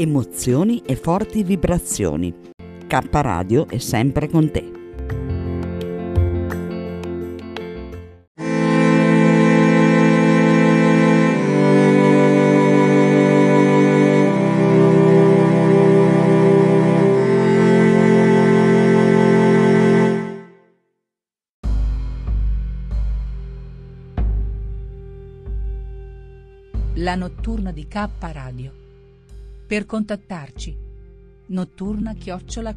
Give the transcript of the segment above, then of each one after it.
emozioni e forti vibrazioni. K Radio è sempre con te. La notturna di K Radio per contattarci. Notturna chiocciola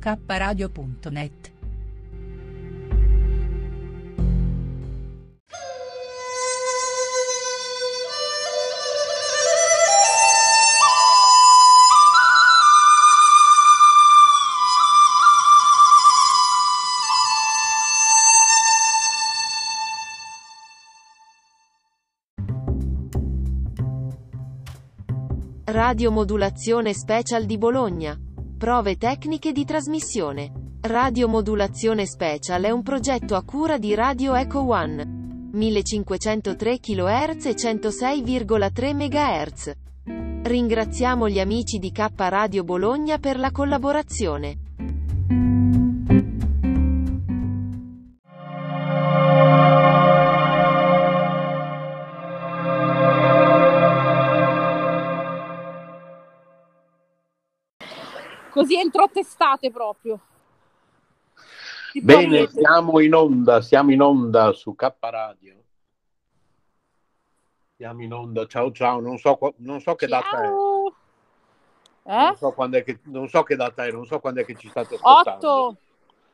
Radiomodulazione Special di Bologna. Prove tecniche di trasmissione. Radiomodulazione Special è un progetto a cura di Radio Echo One. 1503 kHz e 106,3 MHz. Ringraziamo gli amici di K Radio Bologna per la collaborazione. Così entro testate proprio. Ti Bene, siamo in onda, siamo in onda su K Radio. Siamo in onda, ciao ciao, non so, non so che ciao. data è. Eh? Non, so quando è che, non so che data è, non so quando è che ci state ascoltando. 8.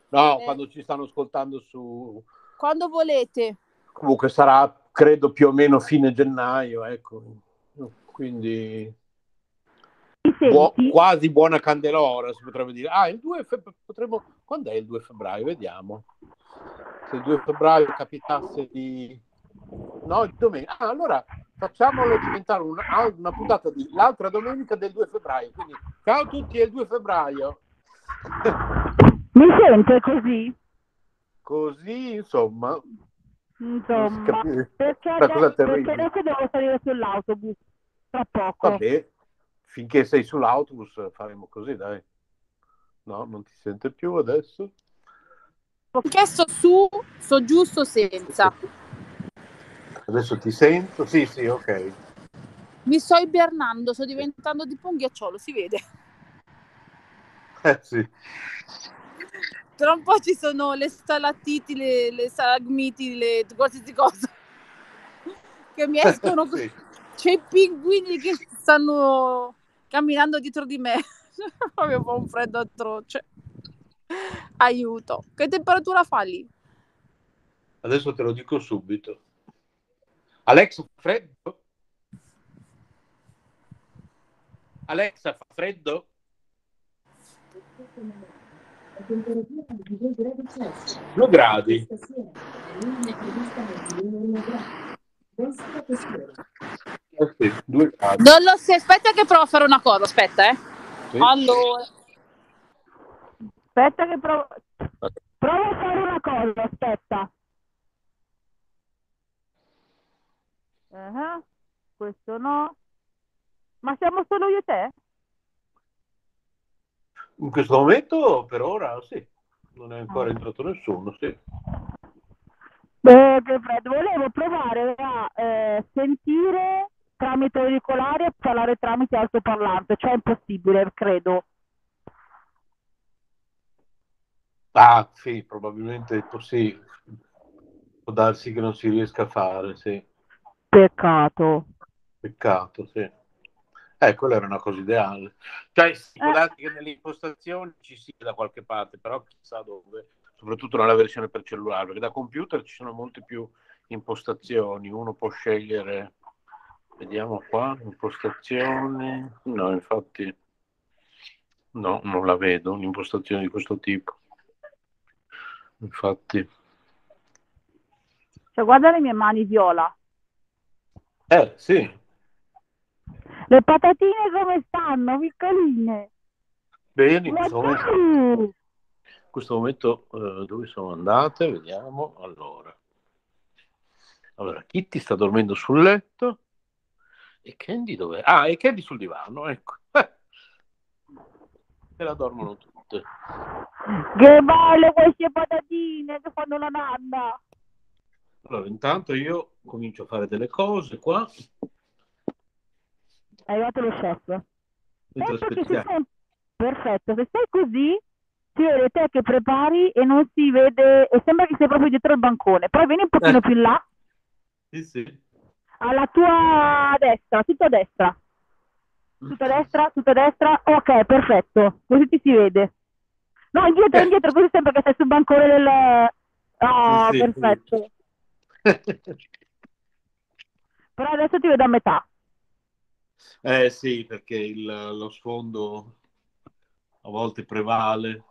No, eh. quando ci stanno ascoltando su... Quando volete. Comunque sarà, credo, più o meno fine gennaio, ecco. Quindi buo, quasi buona candelora, si potrebbe dire. Ah, il 2 febbraio, potremmo... Quando è il 2 febbraio? Vediamo. Se il 2 febbraio capitasse di... No, domenica. Ah, allora facciamolo diventare una, ah, una puntata di l'altra domenica del 2 febbraio. Quindi, ciao a tutti, è il 2 febbraio. Mi sente così? Così, insomma. Insomma, perché, adesso, perché adesso devo salire sull'autobus tra poco. Vabbè, finché sei sull'autobus faremo così, dai. No, non ti sente più adesso? Ho chiesto su, so giusto senza. Adesso ti sento? Sì, sì, ok. Mi sto ibernando, sto diventando tipo un ghiacciolo, si vede. Eh sì. Tra un po' ci sono le stalattiti, le, le salagmiti, le qualsiasi cosa che mi escono. sì. C'è i pinguini che stanno camminando dietro di me. Fa un freddo atroce. Aiuto. Che temperatura fa lì? Adesso te lo dico subito. Alexa, fa freddo? Alexa, fa freddo? Due gradi. Sì, due casi. Non lo so, aspetta che provo a fare una cosa, aspetta, eh. Sì. Allora. Aspetta che provo... Provo a fare una cosa, aspetta. Uh-huh. Questo no. Ma siamo solo io e te? In questo momento, per ora, sì. Non è ancora ah. entrato nessuno, sì. Beh, che freddo. Volevo provare a eh, sentire tramite auricolari e parlare tramite altoparlante, cioè è impossibile, credo. Ah, sì, probabilmente sì. Può darsi che non si riesca a fare, sì. Peccato. Peccato, sì. Eh, quella era una cosa ideale. Cioè, si può eh. darsi che nelle impostazioni ci sia da qualche parte, però chissà dove, soprattutto nella versione per cellulare, perché da computer ci sono molte più impostazioni, uno può scegliere, vediamo qua, impostazioni, no, infatti, no, non la vedo, un'impostazione di questo tipo. Infatti. Cioè, guarda le mie mani viola. Eh, sì, le patatine come stanno, piccoline? Bene, questo momento, in questo momento uh, dove sono andate? Vediamo. Allora. allora, Kitty sta dormendo sul letto e Candy dove? Ah, e Candy sul divano, ecco. e la dormono tutte. Che bello queste patatine che fanno la nanna. Allora, intanto io comincio a fare delle cose qua è arrivato lo chef. Sei... Perfetto, se sei così si vede te che prepari e non si vede, e sembra che sei proprio dietro il bancone. Poi vieni un pochino eh. più in là. Sì, sì. Alla tua destra, tutto a destra. Tutto a destra, tutto a destra. Ok, perfetto. Così ti si vede. No, indietro, indietro, così sembra che sei sul bancone del... Ah, sì, sì. perfetto. Però adesso ti vedo a metà. Eh sì, perché il, lo sfondo a volte prevale.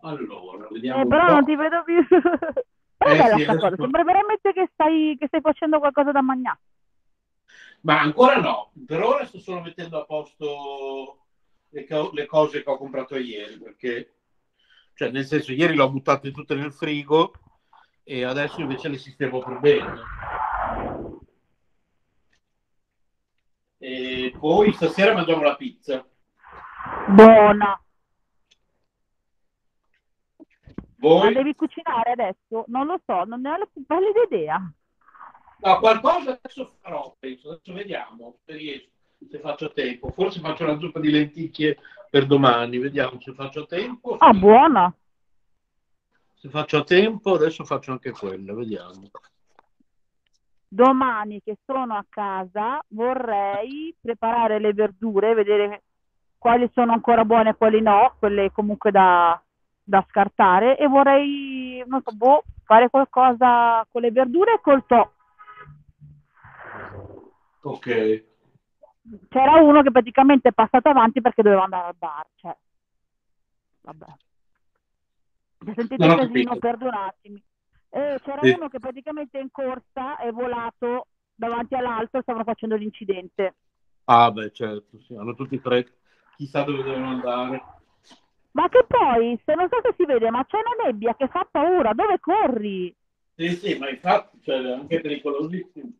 Allora, vediamo. Eh, però non ti vedo più. però eh, bella sì, adesso... cosa. Sembra veramente che stai, che stai facendo qualcosa da mangiare. Ma ancora no, per ora sto solo mettendo a posto le, co- le cose che ho comprato ieri, perché, cioè, nel senso, ieri le ho buttate tutte nel frigo e adesso invece le sistemo per bene. E poi stasera mangiamo la pizza. Buona. Voi? Ma devi cucinare adesso? Non lo so, non ne ho la più pallida idea. No, qualcosa adesso farò, penso. Adesso vediamo se riesco, se faccio tempo. Forse faccio una zuppa di lenticchie per domani, vediamo se faccio tempo. Ah, buona. Se faccio tempo, adesso faccio anche quella, vediamo domani che sono a casa vorrei preparare le verdure, vedere quali sono ancora buone e quali no, quelle comunque da, da scartare e vorrei non so, boh, fare qualcosa con le verdure e col to. Ok. C'era uno che praticamente è passato avanti perché doveva andare al bar, cioè. Vabbè. Se sentite il casino, perdonatemi. Eh, c'era sì. uno che praticamente in corsa è volato davanti all'altro e stavano facendo l'incidente. Ah, beh, certo, sì. hanno tutti e tre, chissà dove devono andare. Ma che poi, se non so se si vede, ma c'è una nebbia che fa paura, dove corri? Sì, sì, ma infatti, cioè, è anche pericolosissimo.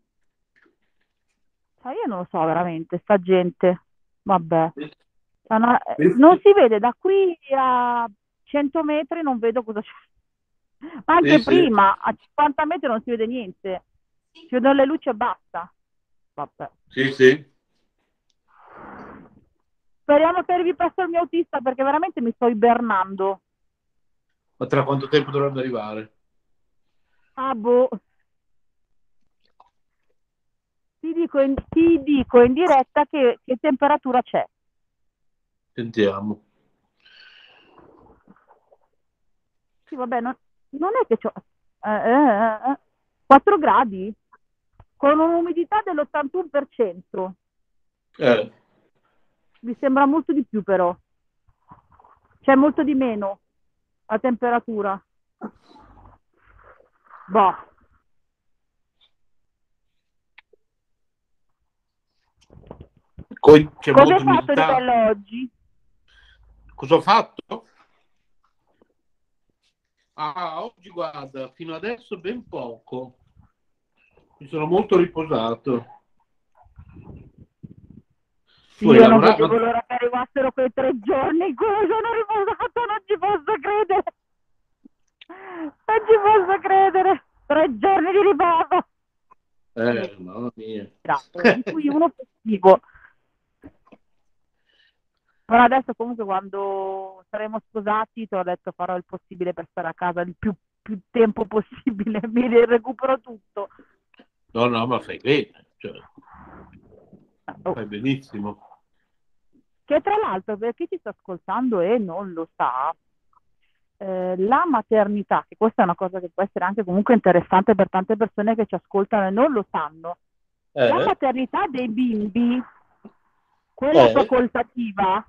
Cioè, io non lo so veramente, sta gente, vabbè. Una... Non si vede da qui a 100 metri, non vedo cosa c'è. Ma anche sì, prima, sì. a 50 metri non si vede niente. Si vedono le luci e basta. Vabbè. Sì, sì. Speriamo che arrivi presto il mio autista perché veramente mi sto ibernando. Ma tra quanto tempo dovrebbe arrivare? Ah, boh. Ti dico in, ti dico in diretta che, che temperatura c'è. Sentiamo. Sì, vabbè, non, non è che ho eh, eh, eh, 4 eh, gradi con un'umidità dell'81%. Eh. Mi sembra molto di più però. C'è molto di meno la temperatura. Boh. Cosa hai fatto di bello oggi? Cosa ho fatto? Ah, oggi guarda, fino adesso ben poco. Mi sono molto riposato. Sì, io non vedevo l'ora che arrivassero quei tre giorni in cui sono riposato, non ci posso credere. Non ci posso credere. Tre giorni di riposo. Eh, mamma mia. Di cui uno festivo. Però adesso comunque quando saremo sposati ti ho detto farò il possibile per stare a casa il più, più tempo possibile, mi recupero tutto. No, no, ma fai bene, cioè, oh. fai benissimo. Che tra l'altro, per chi ci sta ascoltando e non lo sa, eh, la maternità, che questa è una cosa che può essere anche comunque interessante per tante persone che ci ascoltano e non lo sanno, eh. la maternità dei bimbi, quella eh. facoltativa,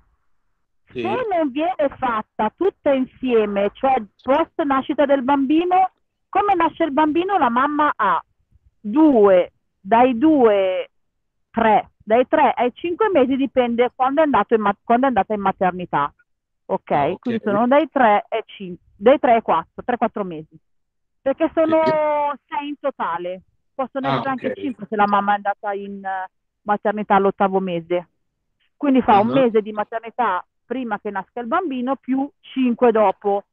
sì. se non viene fatta tutta insieme, cioè post nascita del bambino, come nasce il bambino la mamma ha due, dai due, tre, dai 3 ai 5 mesi dipende quando è, in, quando è andata in maternità. Ok? Ah, okay. Quindi sono dai 3 ai 5, dai 3 ai 4, 3-4 mesi. Perché sono 6 in totale. Possono essere ah, okay. anche 5 se la mamma è andata in maternità all'ottavo mese. Quindi fa uh-huh. un mese di maternità prima che nasca il bambino più 5 dopo.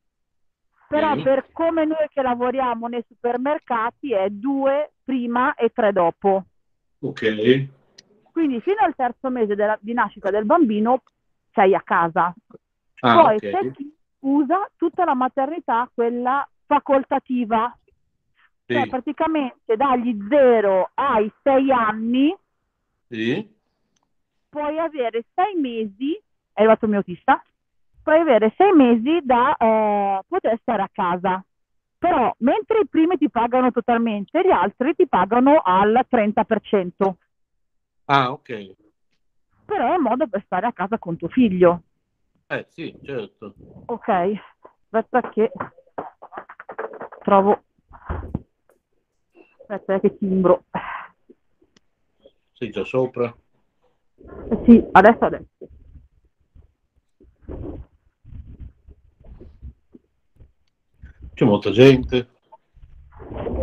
Però uh-huh. per come noi che lavoriamo nei supermercati è 2 prima e 3 dopo. Ok. Quindi fino al terzo mese della, di nascita del bambino sei a casa. Ah, Poi okay. c'è chi usa tutta la maternità, quella facoltativa. Sì. Cioè praticamente dagli 0 ai 6 anni sì. puoi avere 6 mesi, è arrivato il mio autista, puoi avere 6 mesi da eh, poter stare a casa. Però mentre i primi ti pagano totalmente, gli altri ti pagano al 30%. Ah, ok. Però è un modo per stare a casa con tuo figlio. Eh sì, certo. Ok, aspetta che trovo... Aspetta che timbro. Sei già sopra? Eh sì, adesso adesso. C'è molta gente?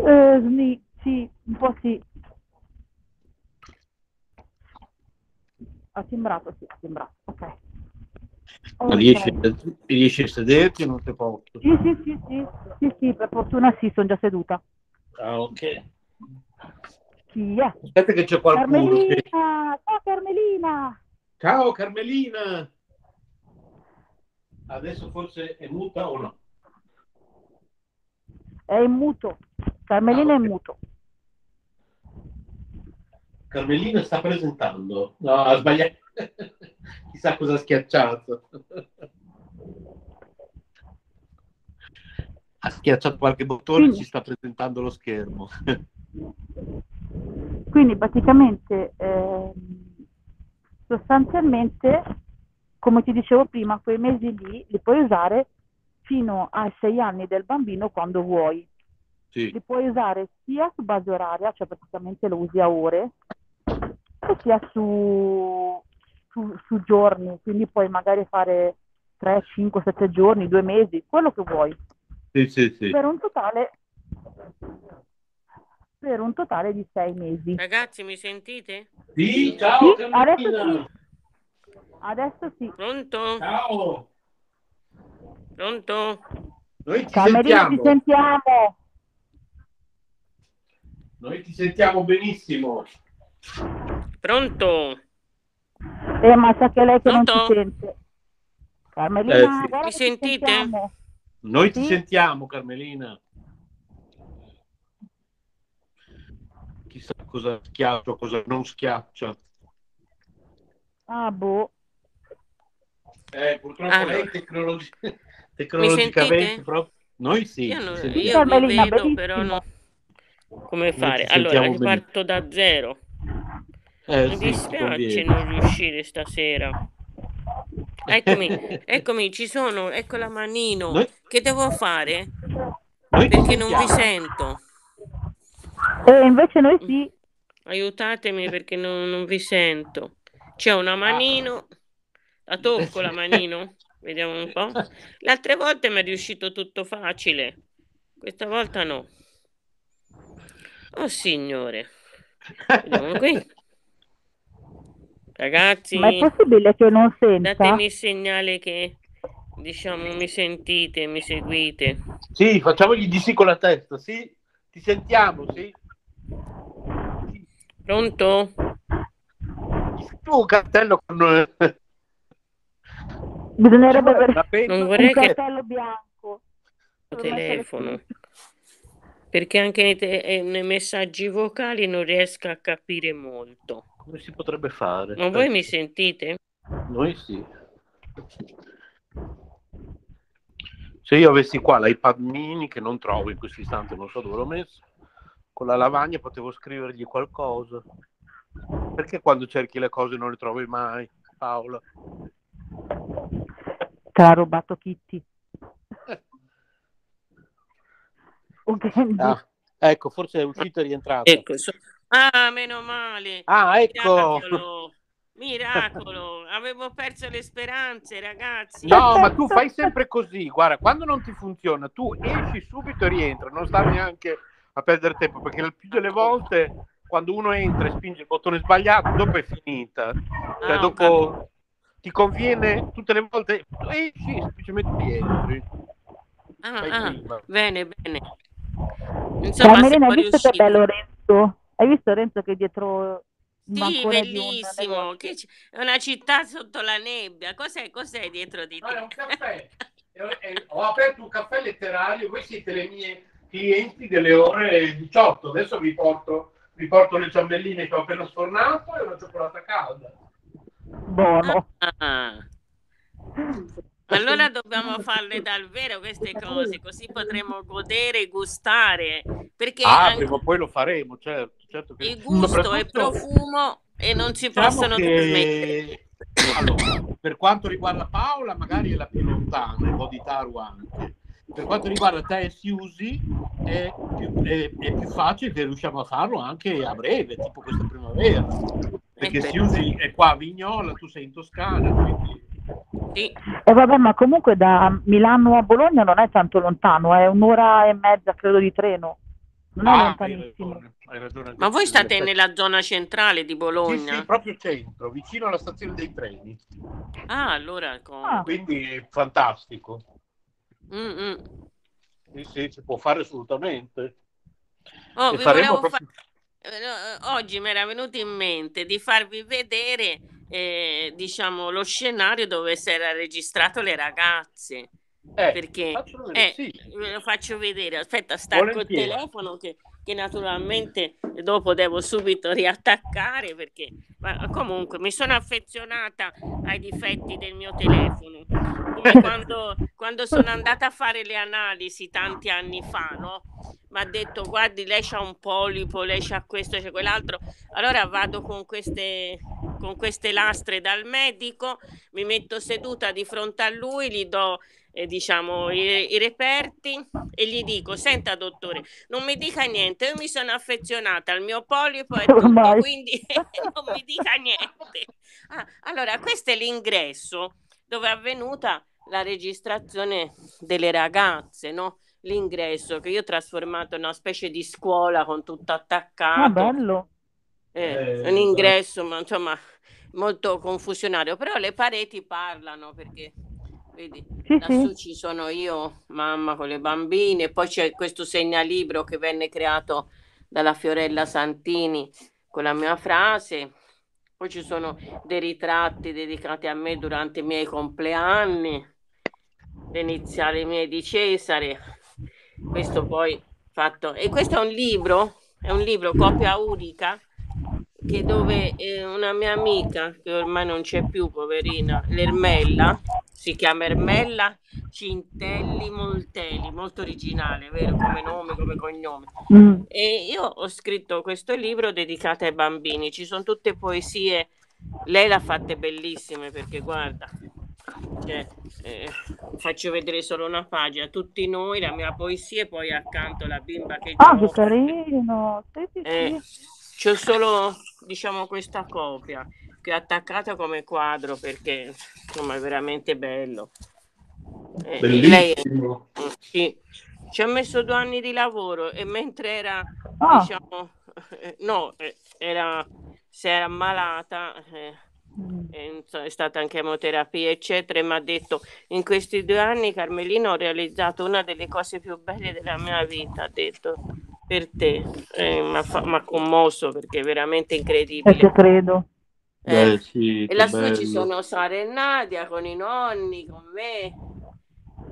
Eh, sì, sì, un po' sì. Ha timbrato, sì, ha timbrato. Ok. Ma riesci, riesci, a sederti o non ti posso? Sì, sì, sì, sì, sì, sì, per fortuna sì, sono già seduta. Ah, ok. Chi è? Aspetta che c'è qualcuno. Carmelina! Che... Ciao Carmelina! Ciao Carmelina! Adesso forse è muta o no? È in muto. Carmelina ah, okay. è in muto. Carmelina sta presentando. No, ha sbagliato. Chissà cosa ha schiacciato. ha schiacciato qualche bottone e ci sta presentando lo schermo. Quindi praticamente, eh, sostanzialmente, come ti dicevo prima, quei mesi lì li puoi usare fino ai sei anni del bambino quando vuoi. Sì. Li puoi usare sia su base oraria, cioè praticamente lo usi a ore, sia su, su, su giorni, quindi puoi magari fare 3, 5, 7 giorni, 2 mesi, quello che vuoi. Sì, sì, sì. Per un totale per un totale di 6 mesi. Ragazzi, mi sentite? Sì, ciao. Sì, adesso sì. Adesso sì. Pronto? Ciao. Pronto? Noi ti Camerino, sentiamo. ti sentiamo. Noi ti sentiamo benissimo. Pronto? Eh, ma sa che lei che Pronto? non si sente. Carmelina, eh, sì. mi sentite? Sentiamo. Noi sì? ti sentiamo, Carmelina. Chissà cosa schiaccia, cosa non schiaccia. Ah, boh. Eh, purtroppo ah, lei tecnologi- tecnologicamente proprio... Noi sì. Io, non, io lo vedo, però no. Come fare? Allora, riparto da zero. Eh, Mi sì, dispiace non riuscire stasera. Eccomi, eccomi, ci sono, ecco la manino. Noi? Che devo fare? Noi Perché non vi sento. E eh, invece noi sì. Aiutatemi perché non, non vi sento. C'è una manino. La tocco la manino. Vediamo un po'. Le altre volte mi è riuscito tutto facile. Questa volta no. Oh signore. Vediamo qui. Ragazzi, Ma è possibile che non senta? datemi il segnale che diciamo mi sentite, mi seguite. Sì, facciamogli di sì con la testa, sì? Ti sentiamo, sì? Pronto? Tu un cartello con... Bisognerebbe avere non vorrei un che cartello bianco. telefono perché anche nei, te- nei, messaggi vocali non riesco a capire molto. Come si potrebbe fare? Ma voi mi sentite? Noi sì. Se io avessi qua l'iPad mini che non trovo in questo istante, non so dove l'ho messo, con la lavagna potevo scrivergli qualcosa. Perché quando cerchi le cose non le trovi mai, Paola? Te l'ha rubato Kitty. Ah, ecco, forse è uscito e rientrato. Ecco, so... Ah, meno male. Ah, ecco. Miracolo. Miracolo, avevo perso le speranze, ragazzi. No, ma tu fai sempre così. Guarda, quando non ti funziona, tu esci subito e rientri, non stai neanche a perdere tempo, perché il più delle volte quando uno entra e spinge il bottone sbagliato, dopo è finita. Cioè, ah, dopo ti conviene tutte le volte, esci e semplicemente rientri. Ah, ah, bene, bene. Insomma, Marina, hai visto che bello Lorenzo? Hai visto Lorenzo che dietro sì, bellissimo. Un... Che è una città sotto la nebbia. Cos'è, cos'è dietro di te? No, è un caffè. Ho aperto un caffè letterario. Voi siete le mie clienti delle ore 18. Adesso vi porto, vi porto le ciambelline che ho appena sfornato e una cioccolata calda. Buono. Ah. Allora dobbiamo farle dal vero queste cose, così potremo godere e gustare. Perché ah, anche... prima o poi lo faremo, certo. Certo che... Il gusto Soprattutto... e profumo e non si diciamo possono che... trasmettere. Allora, per quanto riguarda Paola, magari è la più lontana, e Bodhitaru anche. Per quanto riguarda te e Siusi, è più, è, è più facile che riusciamo a farlo anche a breve, tipo questa primavera. Perché Siusi è qua a Vignola, tu sei in Toscana, quindi sì. E vabbè, ma comunque da Milano a Bologna non è tanto lontano, è un'ora e mezza, credo, di treno. Non ah, è lontanissimo. Hai ragione ma voi state nella zona centrale di Bologna? Sì, sì, proprio centro, vicino alla stazione dei treni. Ah, allora... Con... Ah. Quindi è fantastico. Mm-mm. Sì, sì, si può fare assolutamente. Oh, proprio... fa... Eh, oggi mi era venuto in mente di farvi vedere eh, diciamo, lo scenario dove si era registrato le ragazze. Eh, perché eh, sì. ve lo faccio vedere. Aspetta, stacco il telefono che, che, naturalmente dopo devo subito riattaccare perché ma comunque mi sono affezionata ai difetti del mio telefono. Come quando, quando sono andata a fare le analisi tanti anni fa, no? mi ha detto guardi lei c'ha un polipo, lei c'ha questo, c'è quell'altro, allora vado con queste, con queste lastre dal medico, mi metto seduta di fronte a lui, gli do eh, diciamo i, i, reperti e gli dico senta dottore non mi dica niente io mi sono affezionata al mio polipo e tutto quindi non mi dica niente ah, allora questo è l'ingresso dove è avvenuta la registrazione delle ragazze no? l'ingresso che io ho trasformato in una specie di scuola con tutto attaccato. Ah, bello. Eh, eh, un ingresso, ma insomma, molto confusionario, però le pareti parlano perché vedi, sì, lassù sì. ci sono io, mamma con le bambine, poi c'è questo segnalibro che venne creato dalla Fiorella Santini con la mia frase. Poi ci sono dei ritratti dedicati a me durante i miei compleanni, le iniziali mie di Cesare, questo poi fatto e questo è un libro è un libro copia unica che dove eh, una mia amica che ormai non c'è più poverina l'Ermella si chiama Ermella Cintelli Moltelli molto originale vero? Come nome come cognome. Mm. e io ho scritto questo libro dedicato ai bambini. Ci sono tutte poesie. Lei l'ha fatte bellissime perché guarda cioè, eh, faccio vedere solo una pagina, tutti noi, la mia poesia e poi accanto la bimba che Ah, che carino! Sì, sì, eh, c'ho solo, diciamo, questa copia che ho attaccata come quadro perché, insomma, è veramente bello. Eh, Bellissimo! Lei, sì, ci ha messo due anni di lavoro e mentre era, ah. diciamo, eh, no, eh, era, si era ammalata, eh, mm. è stata anche chemoterapia, eccetera, e mi ha detto in questi due anni Carmelina ho realizzato una delle cose più belle della mia vita, ha detto per te, eh, mi ha commosso perché è veramente incredibile. Eh, credo. Eh, sì, e lassù ci sono Sara e Nadia con i nonni, con me,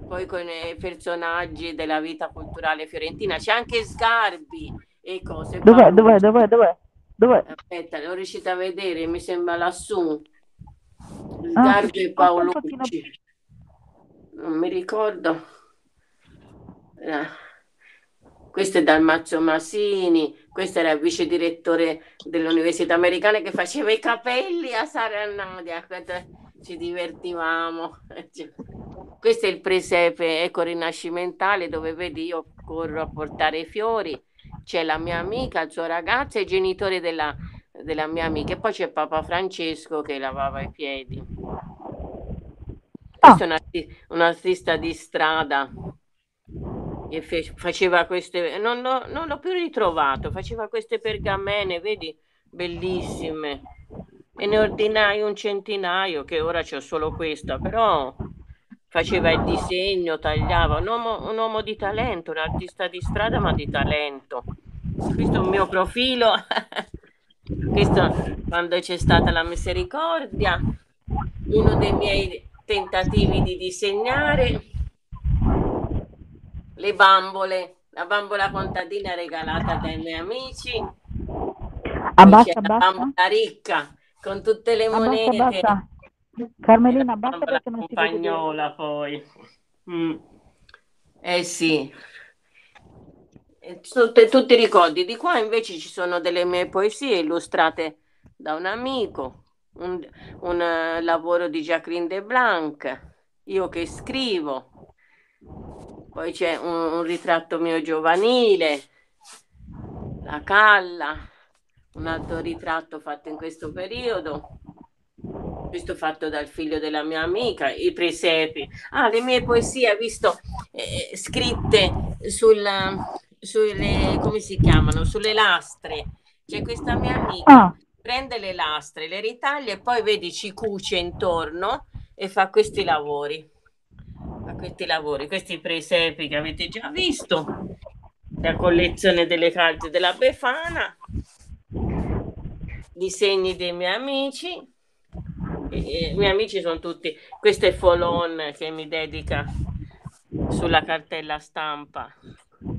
poi con i personaggi della vita culturale fiorentina, c'è anche Sgarbi e cose. Dov'è, dov'è, dov'è, dov'è? Dov'è? Aspetta, l'ho riuscita a vedere, mi sembra lassù. Sgarbi ah, e Paolucci. Non mi ricordo. Eh. Questo è Dalmazio Masini, questo era il vice direttore dell'Università Americana che faceva i capelli a Sara Nadia, ci divertivamo. Questo è il presepe eco rinascimentale dove vedi io corro a portare i fiori, c'è la mia amica, il suo ragazzo e i genitori della, della mia amica. E poi c'è Papa Francesco che lavava i piedi. Questo è un, un artista di strada e fe- faceva queste, non, l'ho, non l'ho più ritrovato, faceva queste pergamene, vedi, bellissime. E ne ordinai un centinaio, che ora c'ho solo questa, però faceva il disegno, tagliava, un uomo, un uomo di talento, un artista di strada ma di talento. Questo è un mio profilo, questo quando c'è stata la misericordia, uno dei miei tentativi di disegnare le bambole, la bambola contadina regalata dai miei amici, abbassa, abbassa. la bambola ricca con tutte le abbassa, monete. Abbassa. Carmelina, basta perché non compagnola poi. Mm. Eh sì. Tutte, tutti i ricordi. Di qua invece ci sono delle mie poesie illustrate da un amico, un, un uh, lavoro di Jacqueline de Blanc, io che scrivo, poi c'è un, un ritratto mio giovanile, la calla, un altro ritratto fatto in questo periodo, questo fatto dal figlio della mia amica, i presepi. Ah, le mie poesie, visto, eh, scritte sulla, sulle, come si chiamano, sulle lastre. C'è questa mia amica, ah. prende le lastre, le ritaglia e poi vedi ci cuce intorno e fa questi lavori a questi lavori, questi presepi che avete già visto, la collezione delle carte della Befana, disegni dei miei amici. I miei amici sono tutti, questo è Folon che mi dedica sulla cartella stampa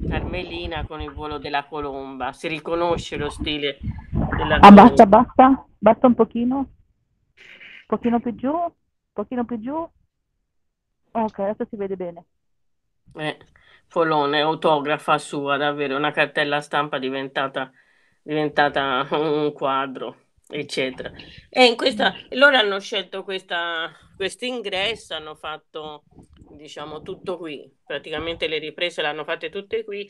Carmelina con il volo della colomba. Si riconosce lo stile della Abbassa, basta, basta un pochino. Un pochino più giù, un pochino più giù. Ok, adesso si vede bene. Eh, Folone, autografa sua, davvero, una cartella stampa diventata, diventata un quadro, eccetera. E in questa, loro hanno scelto questo ingresso, hanno fatto, diciamo, tutto qui, praticamente le riprese l'hanno fatte tutte qui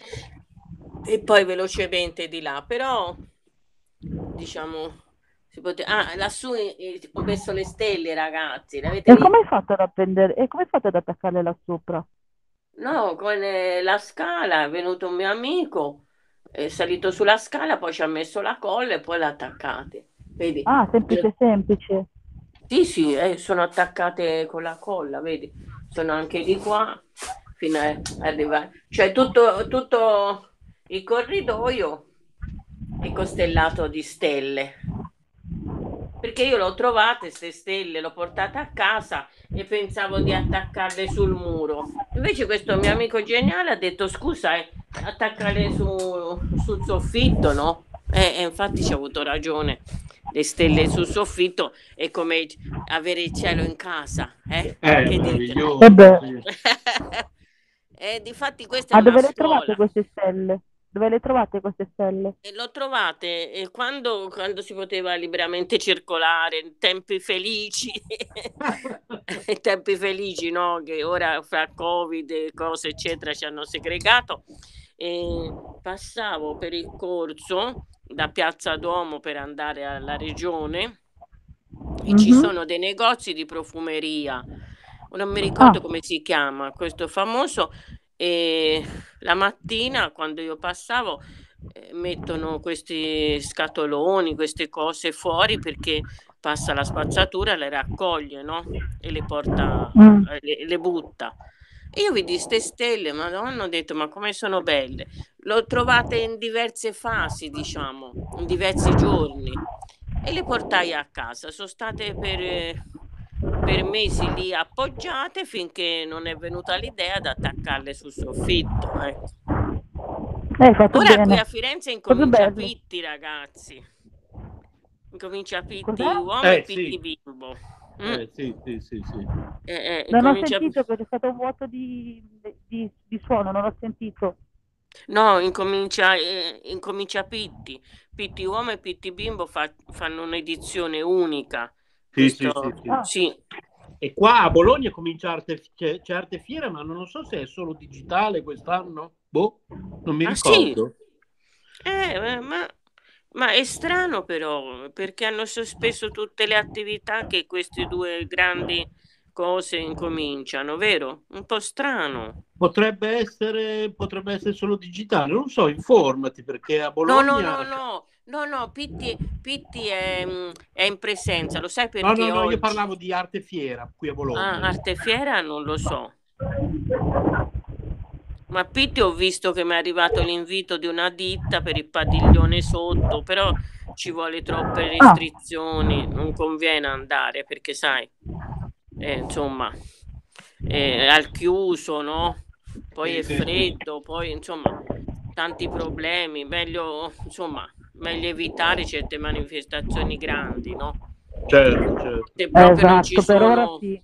e poi velocemente di là, però, diciamo, pote... Ah, lassù ho messo le stelle, ragazzi. e come hai fatto ad appendere? E come hai fatto ad attaccarle là sopra? No, con eh, la scala è venuto un mio amico, è salito sulla scala, poi ci ha messo la colla e poi l'ha attaccate. Vedi? Ah, semplice, semplice. Sì, sì, eh, sono attaccate con la colla, vedi? Sono anche di qua fino a arrivare. Cioè tutto, tutto il corridoio è costellato di stelle perché io l'ho trovate queste stelle, l'ho portate a casa e pensavo di attaccarle sul muro. Invece questo mio amico geniale ha detto scusa, eh, attaccarle su, sul soffitto, no? E, e infatti ci ha avuto ragione. Le stelle sul soffitto è come avere il cielo in casa, eh? eh che dite? e eh, difatti questa è Ma dove le trovate queste stelle? Dove le trovate queste stelle? L'ho trovate eh, quando, quando, si poteva liberamente circolare, in tempi felici, in tempi felici, no? Che ora fra Covid e cose eccetera ci hanno segregato. E passavo per il corso da Piazza Duomo per andare alla regione e mm-hmm. ci sono dei negozi di profumeria. Non mi ricordo ah. come si chiama questo famoso e la mattina quando io passavo eh, mettono questi scatoloni, queste cose fuori perché passa la spazzatura, le raccoglie, no? E le porta, mm. Eh, le, le, butta. E io vidi queste stelle, madonna, ho detto, ma come sono belle. L'ho trovate in diverse fasi, diciamo, in diversi giorni. E le portai a casa. Sono state per, per mesi lì appoggiate finché non è venuta l'idea di attaccarle sul soffitto. Ecco. Eh, Ora bene. qui a Firenze incomincia Pitti, ragazzi. Incomincia Pitti Cos'è? uomo eh, e Pitti sì. bimbo. Mm. Eh, sì, sì, sì, sì. Eh, eh, non ho sentito perché è stato un vuoto di, di, di suono, non ho sentito. No, incomincia, eh, incomincia Pitti. Pitti uomo e Pitti bimbo fa, fanno un'edizione unica. Sì, sì, sì, ah. sì. E qua a Bologna comincia arte, c'è, c'è arte fiera, ma non so se è solo digitale quest'anno. Boh, non mi ah, ricordo. Sì? Eh, ma ma è strano però, perché hanno sospeso tutte le attività che queste due grandi cose incominciano, vero? Un po' strano. Potrebbe essere, potrebbe essere solo digitale, non so, informati perché a Bologna... No, no, no, no, no, no Pitti, Pitti è, è, in presenza, lo sai perché No, no, no, oggi... io parlavo di arte fiera qui a Bologna. Ah, arte fiera non lo so. Ma Pitti ho visto che mi è arrivato l'invito di una ditta per il padiglione sotto, però ci vuole troppe ah. restrizioni, non conviene andare perché sai, eh, insomma, eh, al chiuso, no? Poi è freddo, poi insomma, tanti problemi, meglio, insomma, meglio evitare certe manifestazioni grandi, no? Certo, certo. Se proprio esatto, non ci sono... per ora sì.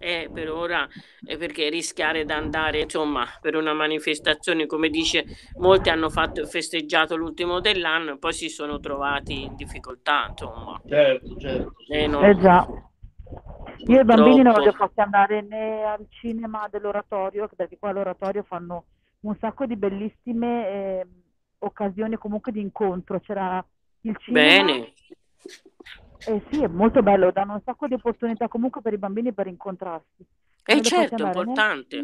Eh, per ora eh, perché rischiare di andare insomma per una manifestazione come dice molti hanno fatto, festeggiato l'ultimo dell'anno e poi si sono trovati in difficoltà insomma. Certo certo eh, non... eh già. Io i bambini non li ho fatti andare né al cinema dell'oratorio perché qua all'oratorio fanno un sacco di bellissime occasioni comunque di incontro c'era il cinema bene eh sì, è molto bello, danno un sacco di opportunità comunque per i bambini per incontrarsi. Eh certo, è importante.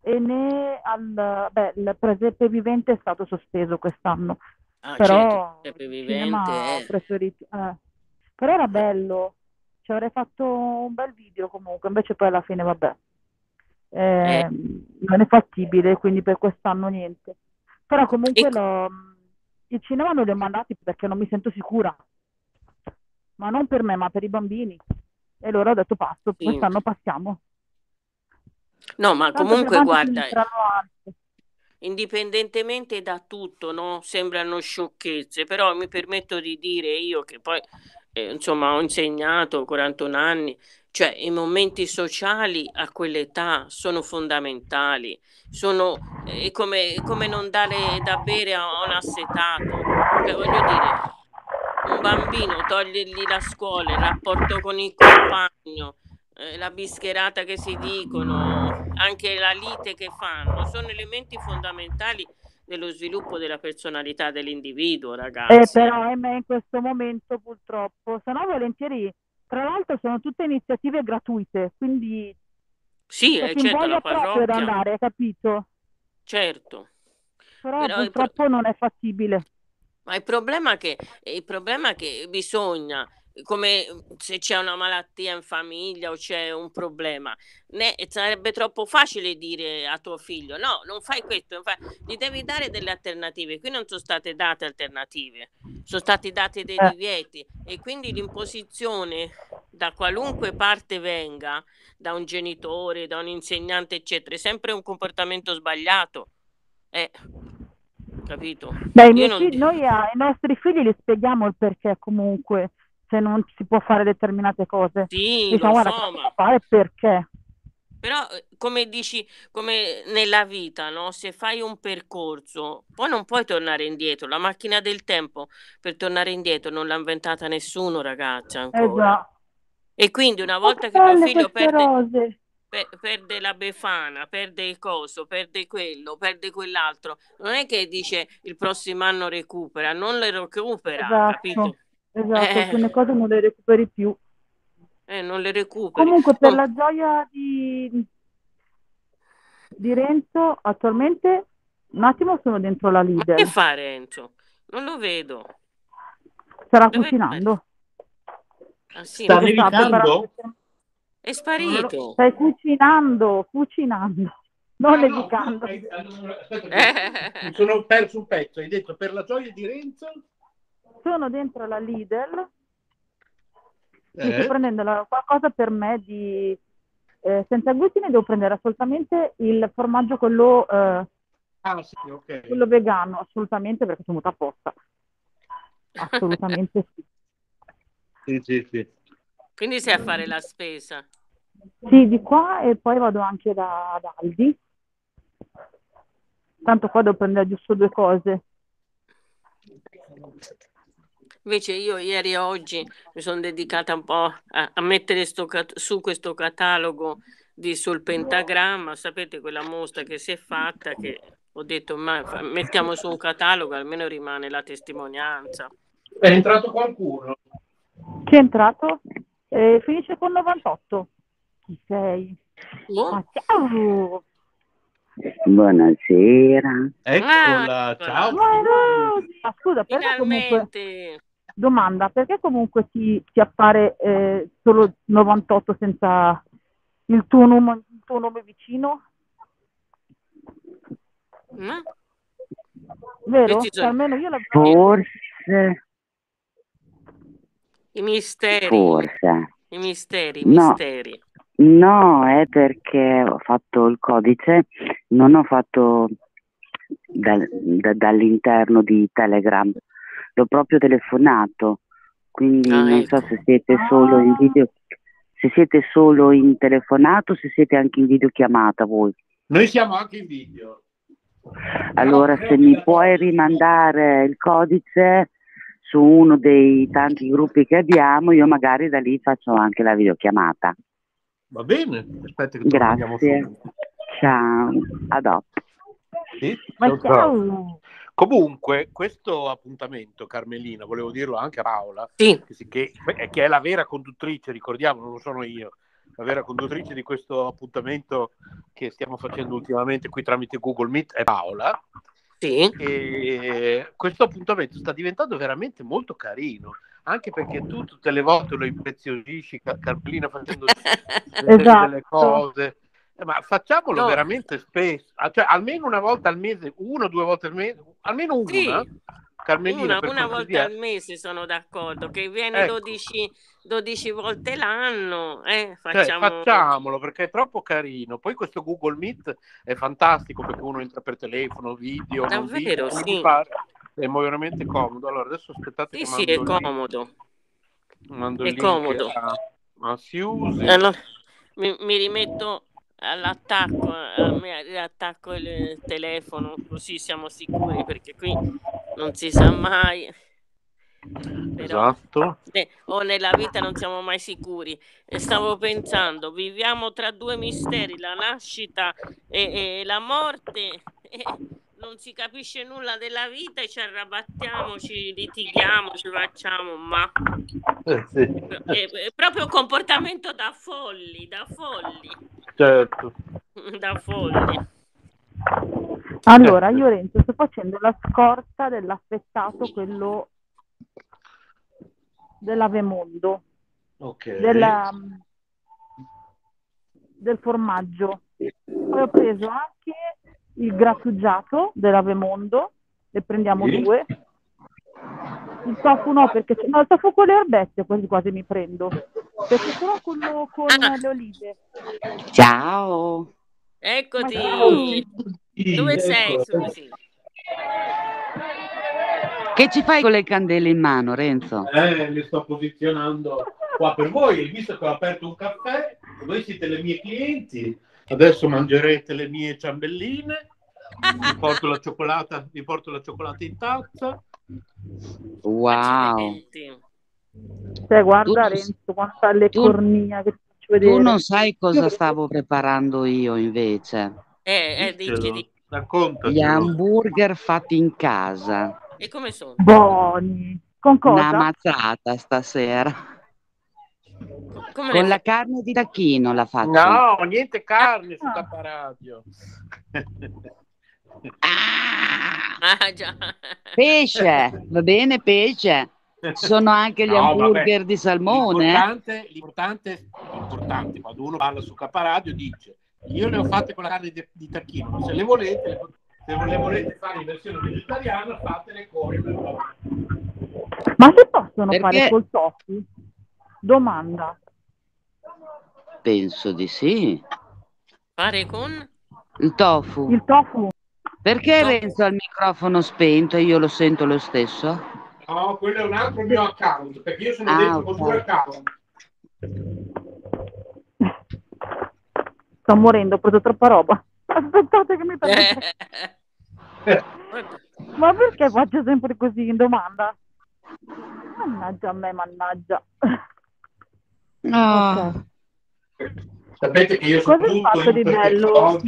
e né al... Beh, il presepe vivente è stato sospeso quest'anno. Ah, però certo, il vivente è... preferito... Eh. Però era bello, ci avrei fatto un bel video comunque, invece poi alla fine vabbè. Eh, eh. Non è fattibile, quindi per quest'anno niente. Però comunque e... lo... il cinema non li ho mandati perché non mi sento sicura ma non per me, ma per i bambini. E loro ho detto passo, sì. quest'anno passiamo. No, ma Tanto comunque guarda, indipendentemente da tutto, no? sembrano sciocchezze, però mi permetto di dire io che poi eh, insomma ho insegnato 41 anni, cioè i momenti sociali a quell'età sono fondamentali, sono eh, come, come non dare da bere a un assetato, cioè, voglio dire, un bambino, togliergli la scuola, il rapporto con il compagno, eh, la bischerata che si dicono, anche la lite che fanno, sono elementi fondamentali dello sviluppo della personalità dell'individuo, ragazzi. Eh, però ahimè in questo momento purtroppo, se no volentieri, tra l'altro sono tutte iniziative gratuite, quindi sì, è certo, la parrocchia. da andare, capito? Certo. Però, però purtroppo pro... non è fattibile. Ma il problema, che, il problema è che bisogna, come se c'è una malattia in famiglia o c'è un problema, né, sarebbe troppo facile dire a tuo figlio no, non fai questo, non fai... gli devi dare delle alternative. Qui non sono state date alternative, sono stati dati dei eh. divieti e quindi l'imposizione da qualunque parte venga, da un genitore, da un insegnante, eccetera, è sempre un comportamento sbagliato. Eh, capito? Beh, non... figli, noi ai nostri figli li spieghiamo il perché comunque, se non si può fare determinate cose. Sì, diciamo, guarda, so, ma... fare perché. Però, eh, come dici, come nella vita, no? Se fai un percorso, poi non puoi tornare indietro. La macchina del tempo per tornare indietro non l'ha inventata nessuno, ragazza, ancora. Esatto. E quindi una volta che tuo figlio perde, rose perde la befana, perde il coso, perde quello, perde quell'altro. Non è che dice il prossimo anno recupera, non le recupera, esatto, capito? Esatto, eh. alcune cose non le recuperi più. Eh, non le recuperi. Comunque, per oh. la gioia di, di Renzo, attualmente un attimo sono dentro la leader. Ma che fa Renzo? Non lo vedo. Starà Dove cucinando. Ah, sì, Sta nevicando? È sparito. Stai cucinando, cucinando, non no, nevicando. hai- allora, aspetta che mi sono perso un pezzo. Hai detto per la gioia di Renzo? Sono dentro la Lidl, mi Eh? sto prendendo la- qualcosa per me di eh, senza glutine, devo prendere assolutamente il formaggio quello, eh, Ah, sì, ok. quello vegano, assolutamente perché sono venuta apposta. Assolutamente sì. Sì, sì, sì. Quindi sei a fare la spesa. Sì, di qua e poi vado anche da, da Aldi. Tanto qua devo prendere giusto due cose. Invece io ieri e oggi mi sono dedicata un po' a, a mettere sto su questo catalogo di sul pentagramma, sapete quella mostra che si è fatta che ho detto ma mettiamo su un catalogo almeno rimane la testimonianza. È entrato qualcuno? Chi è entrato? Eh, finisce con 98. Chi sei? Oh, Ma ciao! Buonasera. Eccola, Ah, ciao. Ma scusa, perché comunque... Domanda, perché comunque ti, ti appare eh, solo 98 senza il tuo, nome, il tuo nome vicino? Ma? Vero? Cioè, almeno io l'avevo... Forse, i misteri, forse. i misteri, i No. misteri. No, è perché ho fatto il codice, non ho fatto dal- da- dall'interno di Telegram, l'ho proprio telefonato, quindi Ah, non so ecco. se siete solo in video, se siete solo in telefonato, se siete anche in videochiamata voi. Noi siamo anche in video. Allora, se mi puoi rimandare il codice su uno dei tanti gruppi che abbiamo, io magari da lì faccio anche la videochiamata. Va bene, aspetta che Grazie. Ciao, a dopo. Sì? Ma Ciao, ciao. Comunque, questo appuntamento, Carmelina, volevo dirlo anche a Paola, Sì, che, si- che- che è la vera conduttrice, ricordiamo, non lo sono io, la vera conduttrice di questo appuntamento che stiamo facendo ultimamente qui tramite Google Meet è Paola. sì. E questo appuntamento sta diventando veramente molto carino, anche perché tu tutte le volte lo impreziosisci, Car- Carmelina, facendo Esatto. delle cose. Eh, Ma facciamolo No. veramente spesso, Ah, cioè almeno una volta al mese, una o due volte al mese, almeno una. Sì. Carmelina, Una, una volta al mese sono d'accordo, che viene Ecco. 12, 12 volte l'anno, eh, Cioè, facciamo... facciamolo perché è troppo carino. Poi questo Google Meet è fantastico perché uno entra per telefono, video, Davvero, video, sì. pare. È veramente comodo. Allora, adesso aspettate Sì, sì, è comodo. mando è comodo. a, a Suzy. Allora, mi, mi rimetto all'attacco, eh, mi riattacco il telefono, così siamo sicuri, perché qui non si sa mai. Però Esatto. eh, o nella vita non siamo mai sicuri. E stavo pensando, viviamo tra due misteri, la nascita e, e la morte. E non si capisce nulla della vita e ci arrabattiamo, ci litighiamo, ci facciamo, ma Eh, sì. è, è proprio un comportamento da folli, da folli, Certo. da folli. Allora, io Renzo sto facendo la scorta dell'affettato, quello dell'Avemondo, Ok. della, del formaggio. Poi ho preso anche il grattugiato dell'Avemondo, ne prendiamo Sì. due. Il tofu no, perché no, il tofu con le erbette quasi quasi mi prendo. Perché solo quello con Ah. le olive. Ciao. Eccoti, ciao. dove sei, Ecco. Susi? Che ci fai con le candele in mano, Renzo? Eh, mi sto posizionando qua per voi, visto che ho aperto un caffè, voi siete le mie clienti, adesso mangerete le mie ciambelline, vi porto la cioccolata, vi porto la cioccolata in tazza. Wow. Cioè, guarda Tu- Renzo, quanta le tu- cornia che ti faccio vedere. Tu non sai cosa stavo preparando io invece. Eh, eh, dici, dici. Raccontacelo. Gli hamburger fatti in casa. E come sono? Buoni. Con cosa? Una mazzata stasera. Come Con la carne di tacchino la faccio. No, niente carne su Ah. Capparadio. Ah, Ah, già. pesce, va bene pesce. Sono anche gli no, hamburger vabbè. di salmone. L'importante, l'importante, l'importante, quando uno parla su Caparadio dice io le ho fatte con la carne di, di tacchino, se le volete, se le volete fare in versione vegetariana, fatele con Ma si possono Perché... fare col tofu? Domanda. Penso di sì. Fare con? Il tofu. Il tofu. Perché tofu. Renzo ha il microfono spento e io lo sento lo stesso? No, quello è un altro mio account, perché io sono ah, dentro okay. con due account. Sto morendo, ho preso troppa roba. Aspettate che mi prendo. Ma perché faccio sempre così in domanda? Mannaggia a me, mannaggia. No. Okay. Sapete che io sono Cosa hai fatto di bello?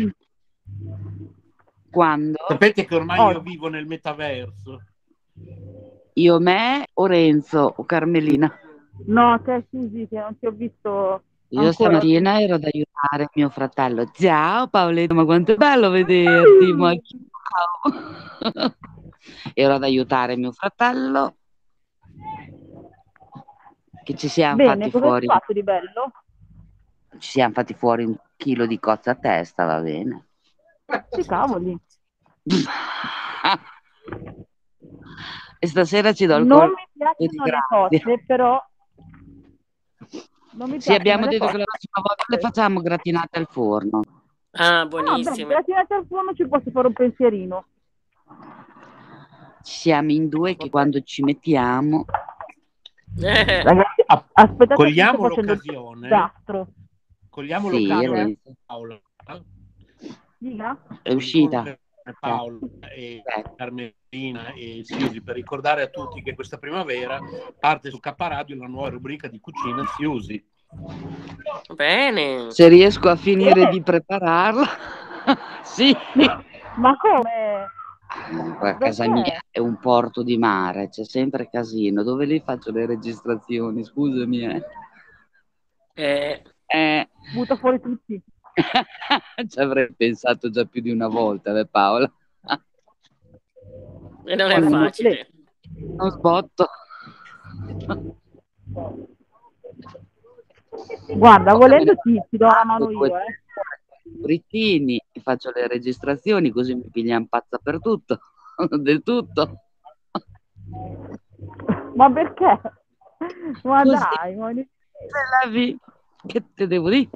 Quando? Sapete che ormai oh. io vivo nel metaverso. Io, me o Renzo o Carmelina? No, te Susi, che non ti ho visto. Io ancora. stamattina ero ad aiutare mio fratello. Ciao Paoletto, ma quanto è bello vederti! Ma ero ad aiutare mio fratello. Che ci siamo Bene, fatti fuori. fatto di bello? Ci siamo fatti fuori un chilo di cozza a testa, va bene. Che cavoli. e stasera ci do il Non mi piacciono le cozze, però... Non mi sì, abbiamo detto che la prossima volta le facciamo gratinate al forno. Ah, buonissime. Ah, gratinate al forno ci posso fare un pensierino. Siamo in due che quando ci mettiamo... Eh. Ragazzi, aspettate cogliamo l'occasione. Cogliamo sì, l'occasione. Paolo. Dica? È uscita. Paolo e Carmelina e Siusi per ricordare a tutti che questa primavera parte su K Radio la nuova rubrica di cucina Siusi. Bene. Se riesco a finire eh. di prepararla. sì. Ma come? A casa mia è un porto di mare, c'è sempre casino. Dove li faccio le registrazioni? Scusami. Eh. Eh. eh. Butta fuori tutti. Ci avrei pensato già più di una volta, eh, Paola. E non è facile. Non sbotto. Guarda, volendo ti, ti do la mano io, eh. Brittini, faccio le registrazioni così mi pigliano pazza per tutto, del tutto. Ma perché? Ma così, dai, ma... che te devo dire?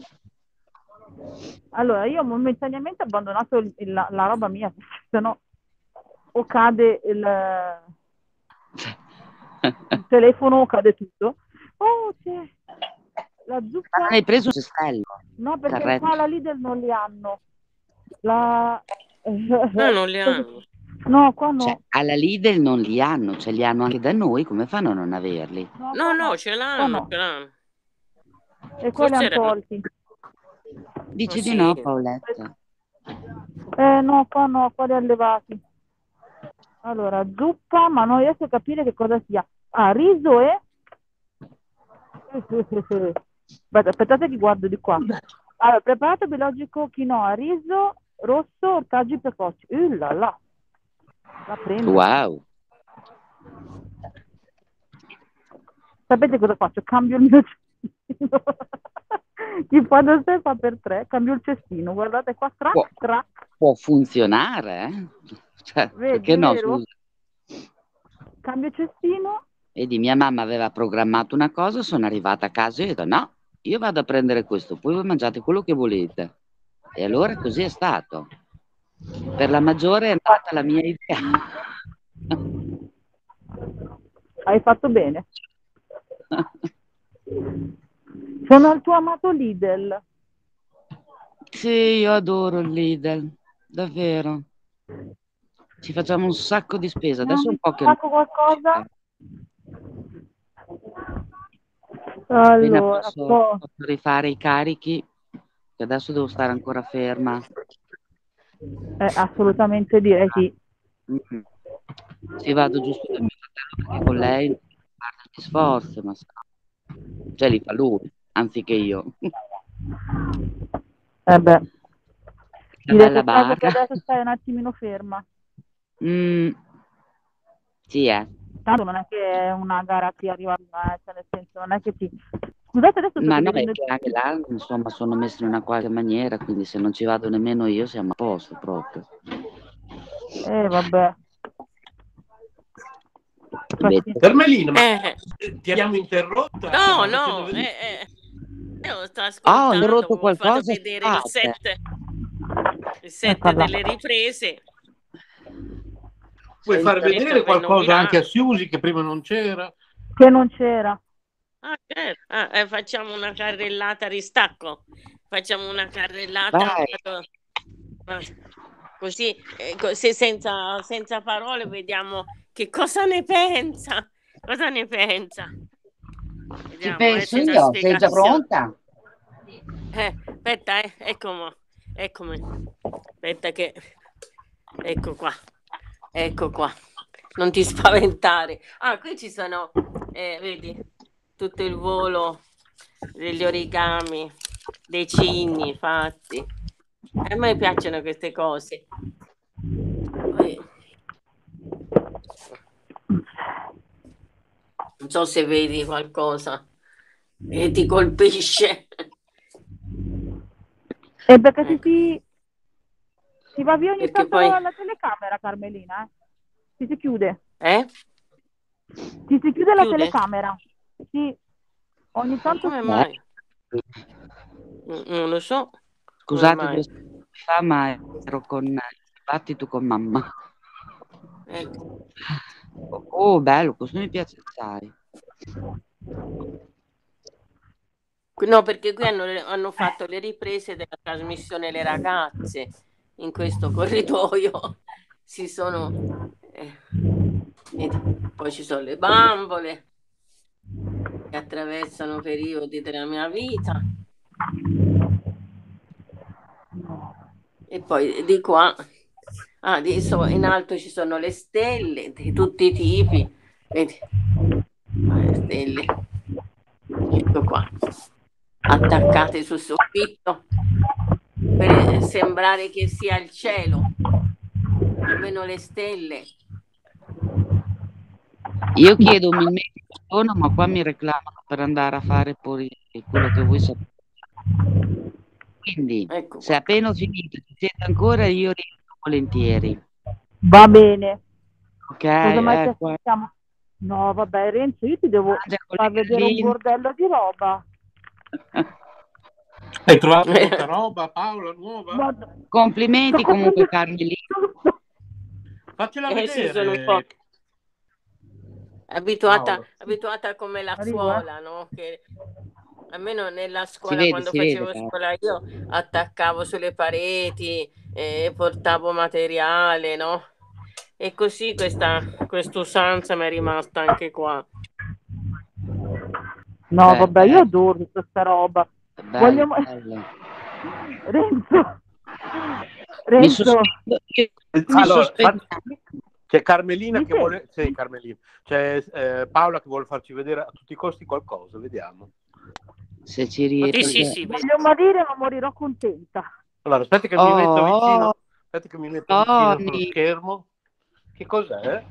Allora, io momentaneamente ho abbandonato il, il, la, la, roba mia, se no o cade il, il telefono o cade tutto. Oh, c'è la zucca. hai preso un cestello? No, perché qua la Lidl non li hanno. La... No, non li hanno. No, qua no. Cioè, alla Lidl non li hanno, ce li hanno anche da noi, come fanno a non averli? No, no, no, ce l'hanno, no. ce l'hanno. E qua li hanno tolti. Dici oh, di sì. no, Paoletta? Eh no, qua no, qua li ha levati. Allora, zuppa, ma non riesco a capire che cosa sia. Ah, riso e... Aspetta, aspettate che guardo di qua. Allora, preparato biologico quinoa, riso, rosso, ortaggi precoci. Uh, là, là. La prendo. Wow. Sapete cosa faccio? Cambio il mio cestino. Chi fa da sé fa per tre. Cambio il cestino. Guardate qua, track, può, track. Può funzionare, eh? Cioè, Vedi, perché no, scusa. Cambio cestino Vedi, mia mamma aveva programmato una cosa, sono arrivata a casa e ho detto no, io vado a prendere questo, poi voi mangiate quello che volete. E allora così è stato. Per la maggiore è andata la mia idea. Hai fatto bene. Sono il tuo amato Lidl. Sì, io adoro il Lidl, davvero. Ci facciamo un sacco di spesa. Adesso un po' che... qualcosa? Allora, posso, posso rifare i carichi, che adesso devo stare ancora ferma. Eh, assolutamente direi sì. Mm-hmm. Sì, vado giusto da mio fratello perché con lei parla di sforzo, ma cioè li fa lui, anziché io. Eh beh. Che bella barca. adesso stai un attimino ferma. Mm. Sì, eh. Tanto non è che è una gara che arriva, eh, cioè nel senso, non è che ti... Scusate adesso... Ma no, è che anche là, insomma, sono messo in una qualche maniera, quindi se non ci vado nemmeno io siamo a posto proprio. Eh, vabbè. Carmelina, ma eh. ti abbiamo interrotta? No, no, eh, eh. Io sto ascoltando, ah, ho interrotto qualcosa? vedere il set, il set delle riprese. Puoi far vedere qualcosa anche a Siusi che prima non c'era? Che non c'era. Ah, certo. ah, eh, facciamo una carrellata a ristacco. Facciamo una carrellata così, eh, così senza, senza parole vediamo che cosa ne pensa. Cosa ne pensa? Vediamo, Ci penso io, sei già pronta? Eh, aspetta, eh, eccomi, eccomi. Aspetta che... Ecco qua. Ecco qua, non ti spaventare. Ah, qui ci sono, eh, vedi, tutto il volo degli origami, dei cigni fatti. A me piacciono queste cose. Non so se vedi qualcosa e ti colpisce. E perché ecco. ti, si va via ogni Perché tanto poi... la telecamera, Carmelina. Eh? Si si chiude. Eh? Si si chiude la telecamera. Sì. Ogni tanto... Come mai? Non lo so. Scusate, fa, ma ero con il dibattito con mamma. Ecco. Oh, bello, questo mi piace assai. No, perché qui hanno, hanno fatto le riprese della trasmissione Le ragazze in questo corridoio si sono eh, poi ci sono le bambole che attraversano periodi della mia vita. E poi di qua ah, in alto ci sono le stelle di tutti i tipi. Vedi? Le stelle. Ecco qua. Attaccate sul soffitto per sembrare che sia il cielo, almeno le stelle. Io chiedo un minuto, ma qua mi reclamano per andare a fare poi quello che vuoi sapere. Quindi, ecco. se appena ho finito ci siete ancora, io rientro volentieri. Va bene. Ok. Cosa mai ecco. No, vabbè, Renzo, io ti devo far vedere un bordello di roba. Hai trovato tanta roba, Paola, nuova? Complimenti comunque, Carmelina. Faccela eh, vedere. Sì, sono un po' abituata, abituata come la scuola, no? Che almeno nella scuola, vede, quando facevo vede, scuola io, attaccavo sulle pareti, e portavo materiale, no? E così questa usanza mi è rimasta anche qua. No, Beh, vabbè, io adoro questa roba. Bello, Vogliamo... bello. Renzo, Renzo. Allora, c'è Carmelina che vuole, sì, Carmelina. C'è eh, Paola che vuole farci vedere a tutti i costi qualcosa, vediamo. Se ci riesce. Sì, sì, sì, Voglio morire, ma morirò contenta. Allora, aspetta che oh, mi metto vicino. Aspetta che mi metto oh, vicino sullo schermo. Che cos'è?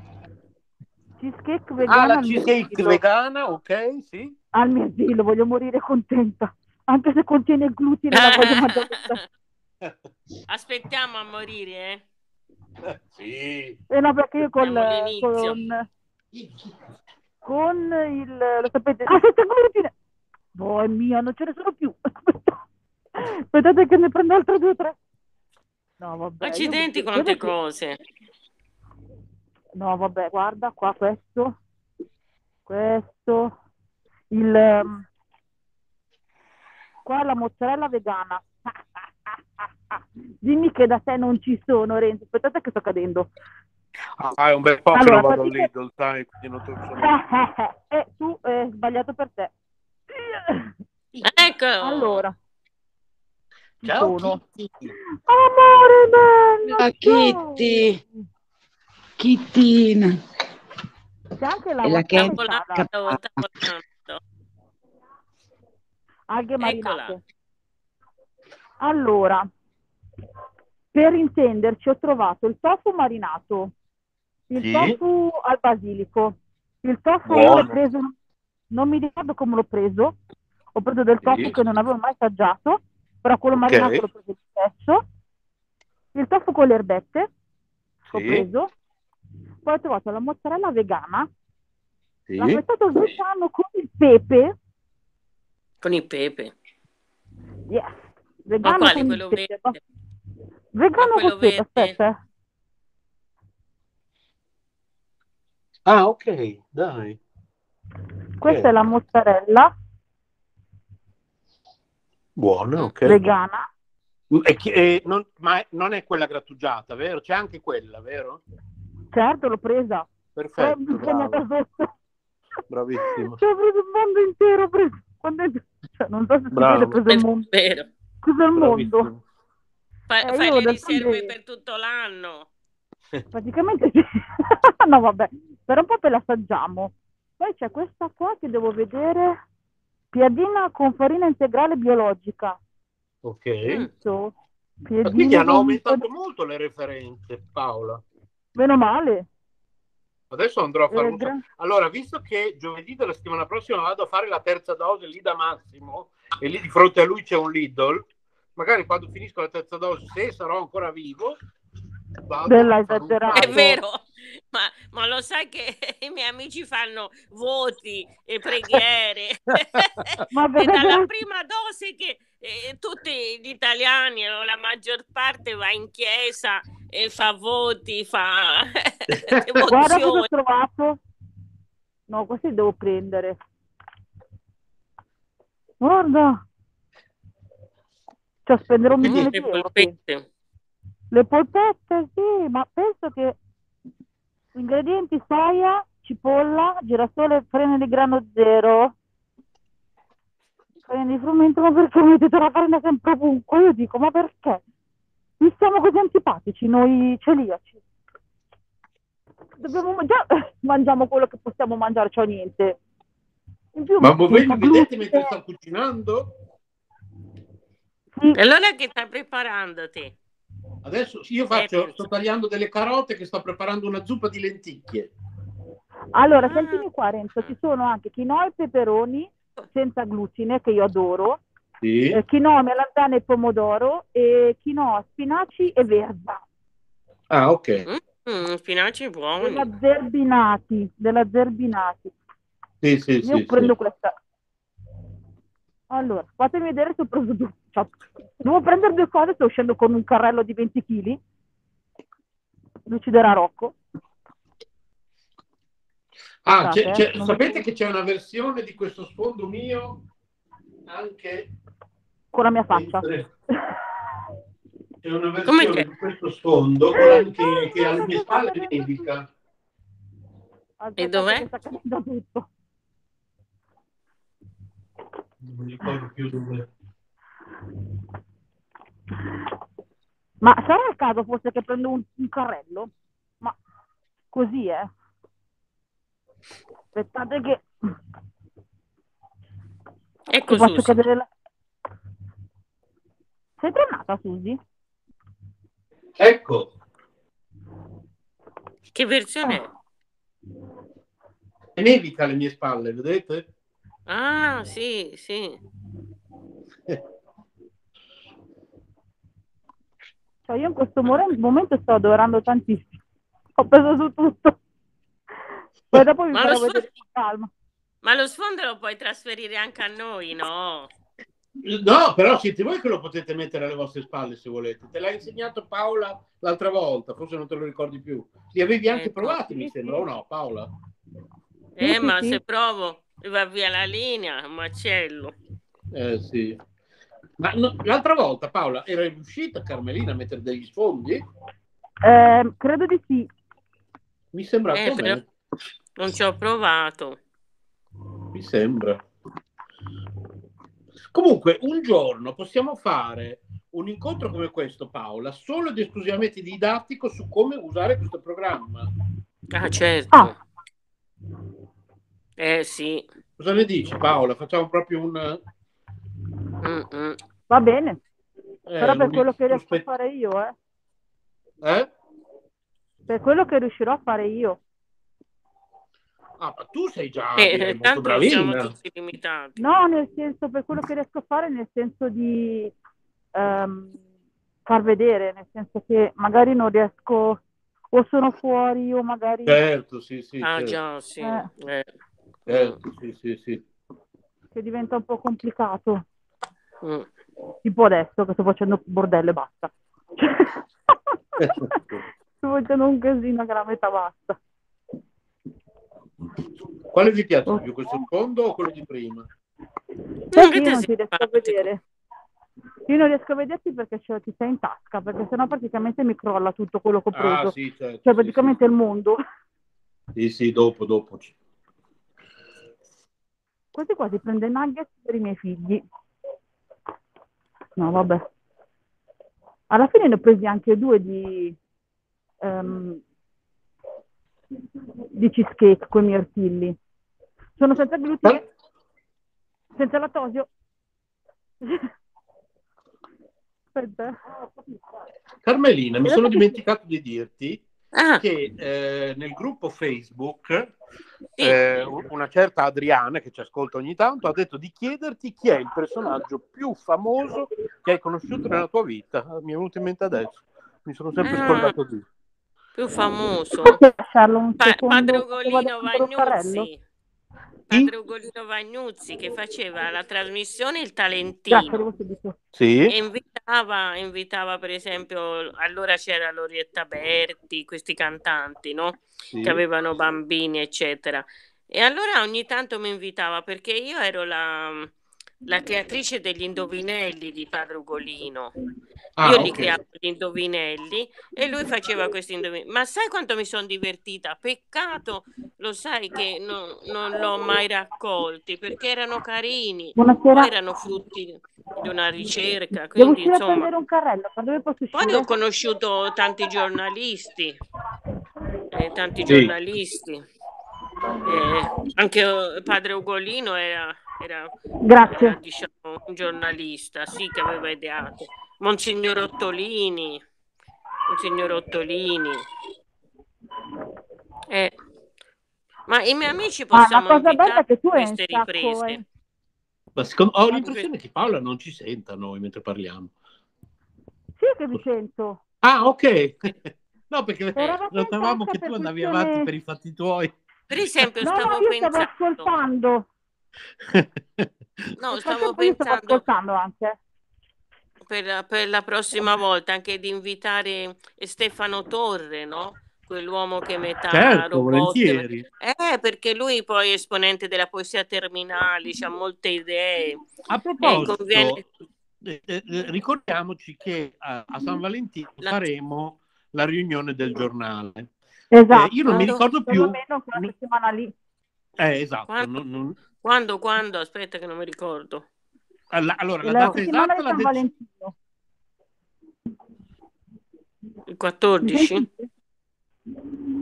Cheesecake vegana. Ah, la cheesecake vegana, ok, sì. Al mio asilo, voglio morire contenta anche se contiene glutine la voglio mangiare aspettiamo a morire eh? eh sì. Eh no perché io con, con, con il lo sapete ah senza glutine! Oh è mia non ce ne sono più. Aspettate che ne prendo altre due o tre. No vabbè accidenti quante cose. No vabbè guarda qua questo. Questo. Il um, qua la mozzarella vegana. Dimmi che da te non ci sono, Renzo. Aspettate che sto cadendo. Ah, è un bel po' allora, che lo vado praticamente... Lidl, sai, quindi non eh, tu è sbagliato per te. Ecco. Allora. Ciao sono. Kitty. Amore bello. Ah, Kitty. Kittina. C'è anche la, e la che... alghe marinate. Allora, per intenderci, ho trovato il tofu marinato, il sì. tofu al basilico, Il tofu l'ho preso, non mi ricordo come l'ho preso, ho preso del tofu Sì. che non avevo mai assaggiato, però quello marinato l'ho preso lo stesso. Il tofu con le erbette ho Sì. preso. Poi ho trovato la mozzarella vegana, Sì. l'ho mettato vegano con il pepe. Con il pepe. Yes. Ma Vegano quale? con il Quello pepe. verde? Vegano quello con pepe, verde? aspetta. eh. Ah, ok, dai. Questa Ok. è la mozzarella Buona, ok. vegana. E e non, ma non è quella grattugiata, vero? C'è anche quella, vero? Certo, l'ho presa. Perfetto, sotto. bravissimo. Ho preso il mondo intero. preso- quando è- cioè, non so se si Bravo. vede, preso È il mondo. vero. Cos'è il mondo? Fa- Eh, fai le riserve per tutto l'anno. Praticamente sì. no, vabbè, per un po' te l'assaggiamo. Poi c'è questa qua che devo vedere. Piadina con farina integrale biologica. Ok. Quindi hanno aumentato molto le referenze, Paola. Meno male. Adesso andrò a fare Eh, un... Allora, visto che giovedì della settimana prossima vado a fare la terza dose lì da Massimo e lì di fronte a lui c'è un Lidl, magari quando finisco la terza dose, se sarò ancora vivo, vado Bella a fare un esagerato. È vero, ma, ma lo sai che i miei amici fanno voti e preghiere. Ma e dalla prima dose che eh, tutti gli italiani, no, la maggior parte va in chiesa e fa voti, fa Guarda cosa ho trovato. No, questi devo prendere. Guarda. Cioè, spenderò un milione di Le euro. polpette. Le polpette, sì, ma penso che ingredienti soia, cipolla, girasole, farina di grano zero, farina di frumento, ma perché mettete la farina sempre ovunque? Io dico, ma perché? Mi siamo così antipatici noi celiaci. Dobbiamo già mangiamo quello che possiamo mangiare, cioè niente. In più, Ma voi mi vedete mentre sto cucinando? sì, E allora che stai preparando te? Adesso io faccio, penso. sto tagliando delle carote che sto preparando una zuppa di lenticchie. Allora, Ah. sentimi qua Renzo, ci sono anche quinoa e peperoni senza glutine, che io adoro, Sì. eh, quinoa, melanzane e pomodoro, e quinoa, spinaci e verza. Ah, ok. Mm, spinaci buoni. Della Zerbinati, della Zerbinati. Sì, sì, Io sì, prendo sì. questa. Allora, fatemi vedere se ho preso due. cioè, devo prendere due cose, sto uscendo con un carrello di 20 kg. Luciderà Rocco. Ah, c'è- c'è- sapete che c'è una versione di questo sfondo mio anche Con la mia faccia. c'è una Come versione che? di questo sfondo con anche che alle mie spalle nevica. Aspetta dov'è? sta cadendo tutto. Non mi ricordo più dove. Ma sarà il caso forse che prendo un, un carrello? Ma così, eh? Aspettate che Ecco ti faccio Susi. cadere la... Sei tornata, Susi? Ecco, Che versione è? e nevica alle mie spalle, vedete? Ah, sì, sì. Cioè io in questo momento sto adorando tantissimo. Ho preso su tutto. Poi dopo vi farò so- vedere con calma. Ma lo sfondo lo puoi trasferire anche a noi, no? No, però siete voi che lo potete mettere alle vostre spalle se volete. Te l'ha insegnato Paola l'altra volta, forse non te lo ricordi più. Li avevi anche Eh, provati, mi sembra, o no, Paola? Eh, ma se provo va via la linea, macello. Eh sì. Ma no, l'altra volta, Paola, era riuscita Carmelina a mettere degli sfondi? Eh, credo di sì. Mi sembra Eh, Non ci ho provato. Mi sembra. Comunque, un giorno possiamo fare un incontro come questo, Paola, solo ed esclusivamente didattico su come usare questo programma. Ah, certo. Ah. Eh sì. Cosa ne dici, Paola? Facciamo proprio un... Mm-mm. Va bene. eh, Però per quello che riesco a fare io, eh. Eh? Per quello che riuscirò a fare io. Ah, ma tu sei già eh, molto bravina. tutti limitati. No, nel senso, per quello che riesco a fare, nel senso di um, far vedere, nel senso che magari non riesco o sono fuori o magari... Certo, sì, sì. Ah, certo. già, sì. Eh. Eh. Certo, sì, sì, sì. Che diventa un po' complicato. Mm. Tipo adesso che sto facendo bordello e basta. sto facendo un casino che la metà basta. Quale ti piace oh. più, questo secondo o quello di prima? Perché io non ti riesco a vedere. Io non riesco a vederti perché ce ti sei in tasca, perché sennò praticamente mi crolla tutto quello che ho ah, preso. Ah, sì, certo, cioè praticamente sì, il mondo. Sì, sì, dopo, dopo. Quasi quasi prende nuggets per i miei figli. No, vabbè. Alla fine ne ho presi anche due di, um, di cheesecake con i mirtilli. Sono senza glutine, senza lattosio. Aspetta. Carmelina, mi sono dimenticato di dirti ah. che eh, nel gruppo Facebook eh, una certa Adriana che ci ascolta ogni tanto ha detto di chiederti chi è il personaggio più famoso che hai conosciuto nella tua vita. Mi è venuto in mente adesso, mi sono sempre ah. scordato di. Più famoso? Pa- Padre Ugolino Vagnuzzi. Padre Ugolino Vagnuzzi che faceva la trasmissione Il Talentino sì. e invitava, invitava per esempio allora c'era Lorietta Berti questi cantanti no? Sì. che avevano bambini eccetera e allora ogni tanto mi invitava perché io ero la, la creatrice degli indovinelli di Padre Ugolino. Ah, Io okay. li creavo gli indovinelli e lui faceva questi indovinelli. Ma sai quanto mi sono divertita? Peccato, lo sai che non, non l'ho mai raccolti perché erano carini, Buonasera. erano frutti di una ricerca. Quindi, Devo insomma, un carrello, poi ho conosciuto tanti giornalisti, eh, tanti sì. giornalisti. Eh, anche padre Ugolino era era, Grazie. Diciamo, un giornalista, sì, che aveva ideato. Monsignor Ottolini, Monsignor Ottolini. Eh, ma i miei amici possiamo ah, invitare che tu queste riprese. Eh. Ma secondo, ho l'impressione che Paola non ci senta noi mentre parliamo. Sì che vi sento. Ah, ok. no, perché notavamo che tu andavi avanti per i fatti tuoi. Per esempio, no, stavo no, pensando... stavo ascoltando. No, stavo pensando anche. Per, per, la prossima volta anche di invitare Stefano Torre, no? Quell'uomo che metà certo, robot, volentieri. Eh, perché lui poi è esponente della poesia terminale, ha molte idee. A proposito, conviene... eh, eh, ricordiamoci che a, a San Valentino la... faremo la riunione del giornale. Esatto. io non mi ricordo più. Settimana lì. Eh, esatto. Non, non, quando, quando? Aspetta che non mi ricordo. Alla, allora, la, la data esatta la det- Il 14?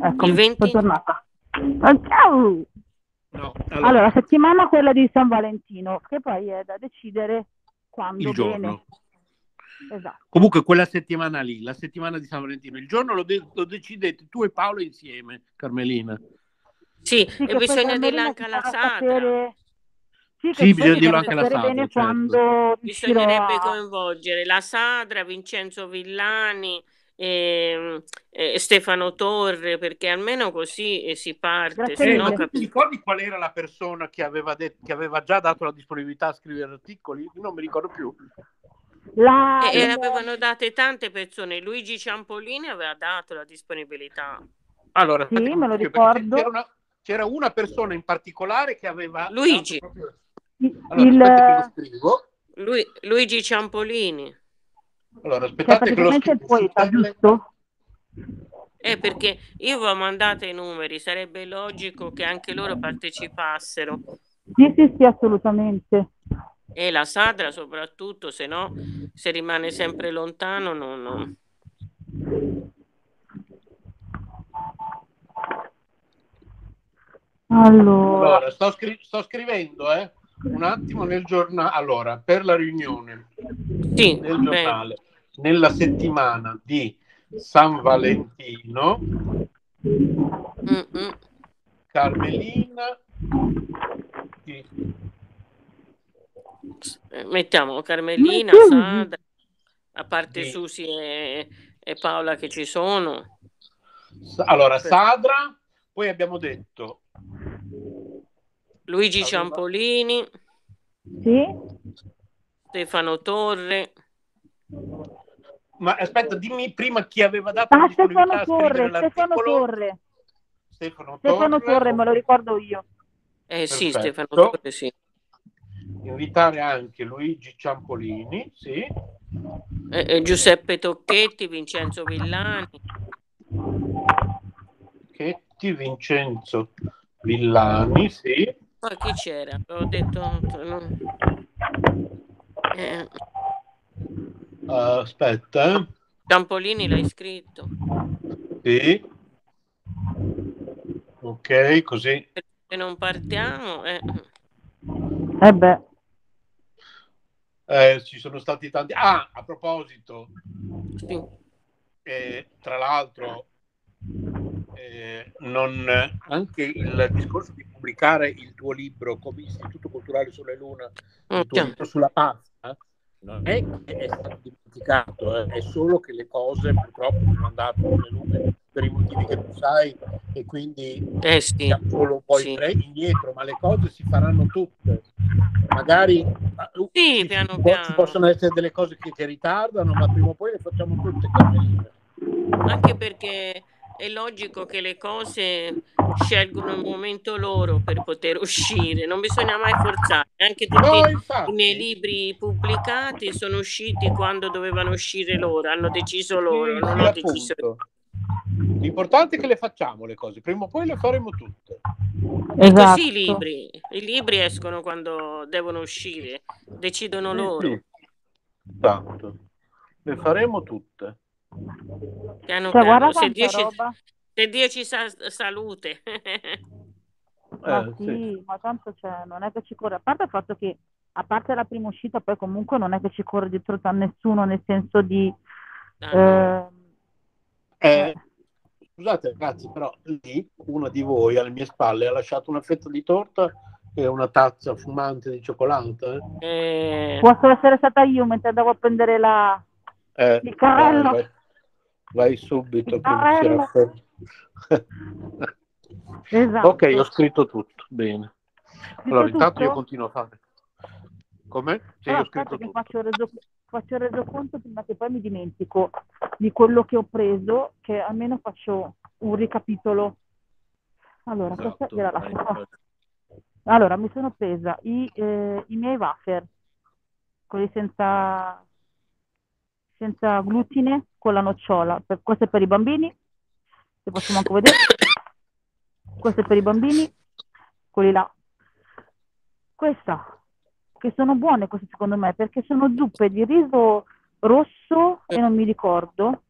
Ecco, il 20? tornata. ciao! No, allora. allora, settimana quella di San Valentino, che poi è da decidere quando il giorno. Esatto. Comunque quella settimana lì, la settimana di San Valentino, il giorno lo, de- lo decidete tu e Paolo insieme, Carmelina. Sì, sì e bisogna dirlo anche alla Sadra. Sì, sì bisogna dirlo anche alla Sadra. Certo. Quando Bisognerebbe a... coinvolgere la Sadra, Vincenzo Villani, e, e Stefano Torre, perché almeno così eh, si parte. Eh, no, cap- ti ricordi qual era la persona che aveva, detto, che aveva già dato la disponibilità a scrivere articoli? Non mi ricordo più. La... E, e avevano date tante persone. Luigi Ciampolini aveva dato la disponibilità. Allora, sì, me lo ricordo. C'era una, c'era una persona in particolare che aveva... Luigi. Allora, il... Lui, Luigi Ciampolini. Allora, aspettate che lo scrivo. il poeta, giusto? Eh, perché io vi ho mandato i numeri, sarebbe logico che anche loro partecipassero. Sì, sì, sì, assolutamente. E la Sadra soprattutto, se no, se rimane sempre lontano, non... non... Allora, allora sto, scri- sto, scrivendo eh, un attimo nel giornale. Allora, per la riunione sì, nel giornale, beh. nella settimana di San Valentino, Mm-mm. Carmelina. Sì. Mettiamo Carmelina, Sandra, a parte sì. Susi e, e, Paola che ci sono. Allora, Sadra, poi abbiamo detto Luigi allora. Ciampolini. Sì. Stefano Torre. Ma aspetta, dimmi prima chi aveva dato ah, Stefano Torre, Stefano Torre. Stefano, Stefano Torre, Torre, me lo ricordo io. Eh Perfetto. sì, Stefano Torre, sì. Invitare anche Luigi Ciampolini, sì. Eh, eh, Giuseppe Tocchetti, Vincenzo Villani. Tocchetti, Vincenzo Villani, sì. Poi chi c'era? Ho detto... No. Eh. Uh, aspetta. Eh. Ciampolini l'hai scritto. Sì. Ok, così. Se non partiamo... Eh. Eh beh. Eh, ci sono stati tanti. Ah, a proposito, sì. eh, tra l'altro, eh, non, anche il discorso di pubblicare il tuo libro come Istituto Culturale sulle Luna, il tuo libro sulla pasta, non è che è stato dimenticato, eh, è solo che le cose purtroppo sono andate come lume per i motivi che tu sai e quindi eh sì, siamo solo un po' sì. indietro, ma le cose si faranno tutte. Magari uh, sì, ci, piano, ci, piano. ci possono essere delle cose che, che ritardano, ma prima o poi le facciamo tutte. Carmelina. Anche perché è logico che le cose scelgono il momento loro per poter uscire, non bisogna mai forzare. Anche tutti no, i miei libri pubblicati sono usciti quando dovevano uscire loro, hanno deciso loro, sì, non ho appunto. deciso L'importante è che le facciamo le cose, prima o poi le faremo tutte. Esatto. Così i libri, i libri escono quando devono uscire, decidono sì, loro. Sì. Esatto, le faremo tutte. Piano cioè, piano. Se Dio, ci, se Dio ci sa salute. ma eh, sì, sì, ma tanto cioè, non è che ci corre, a parte il fatto che a parte la prima uscita, poi comunque non è che ci corre dietro a nessuno, nel senso di... Ah, eh, eh, scusate ragazzi, però lì una di voi alle mie spalle ha lasciato una fetta di torta e una tazza fumante di cioccolato. Eh. Può essere stata io mentre andavo a prendere la... il carrello. Vai, subito. esatto. Ok, ho scritto tutto. Bene. Allora, intanto io continuo a fare. Come? Sì, allora, ho scritto tutto. Faccio reso, faccio resoconto prima che poi mi dimentico di quello che ho preso, che almeno faccio un ricapitolo. Allora, esatto, questa gliela lascio qua. Allora, mi sono presa i, eh, i miei wafer, quelli senza, senza glutine, con la nocciola. Per, questo è per i bambini, se possiamo anche vedere. Questo è per i bambini, quelli là. Questa, che sono buone queste secondo me, perché sono zuppe di riso rosso e non mi ricordo,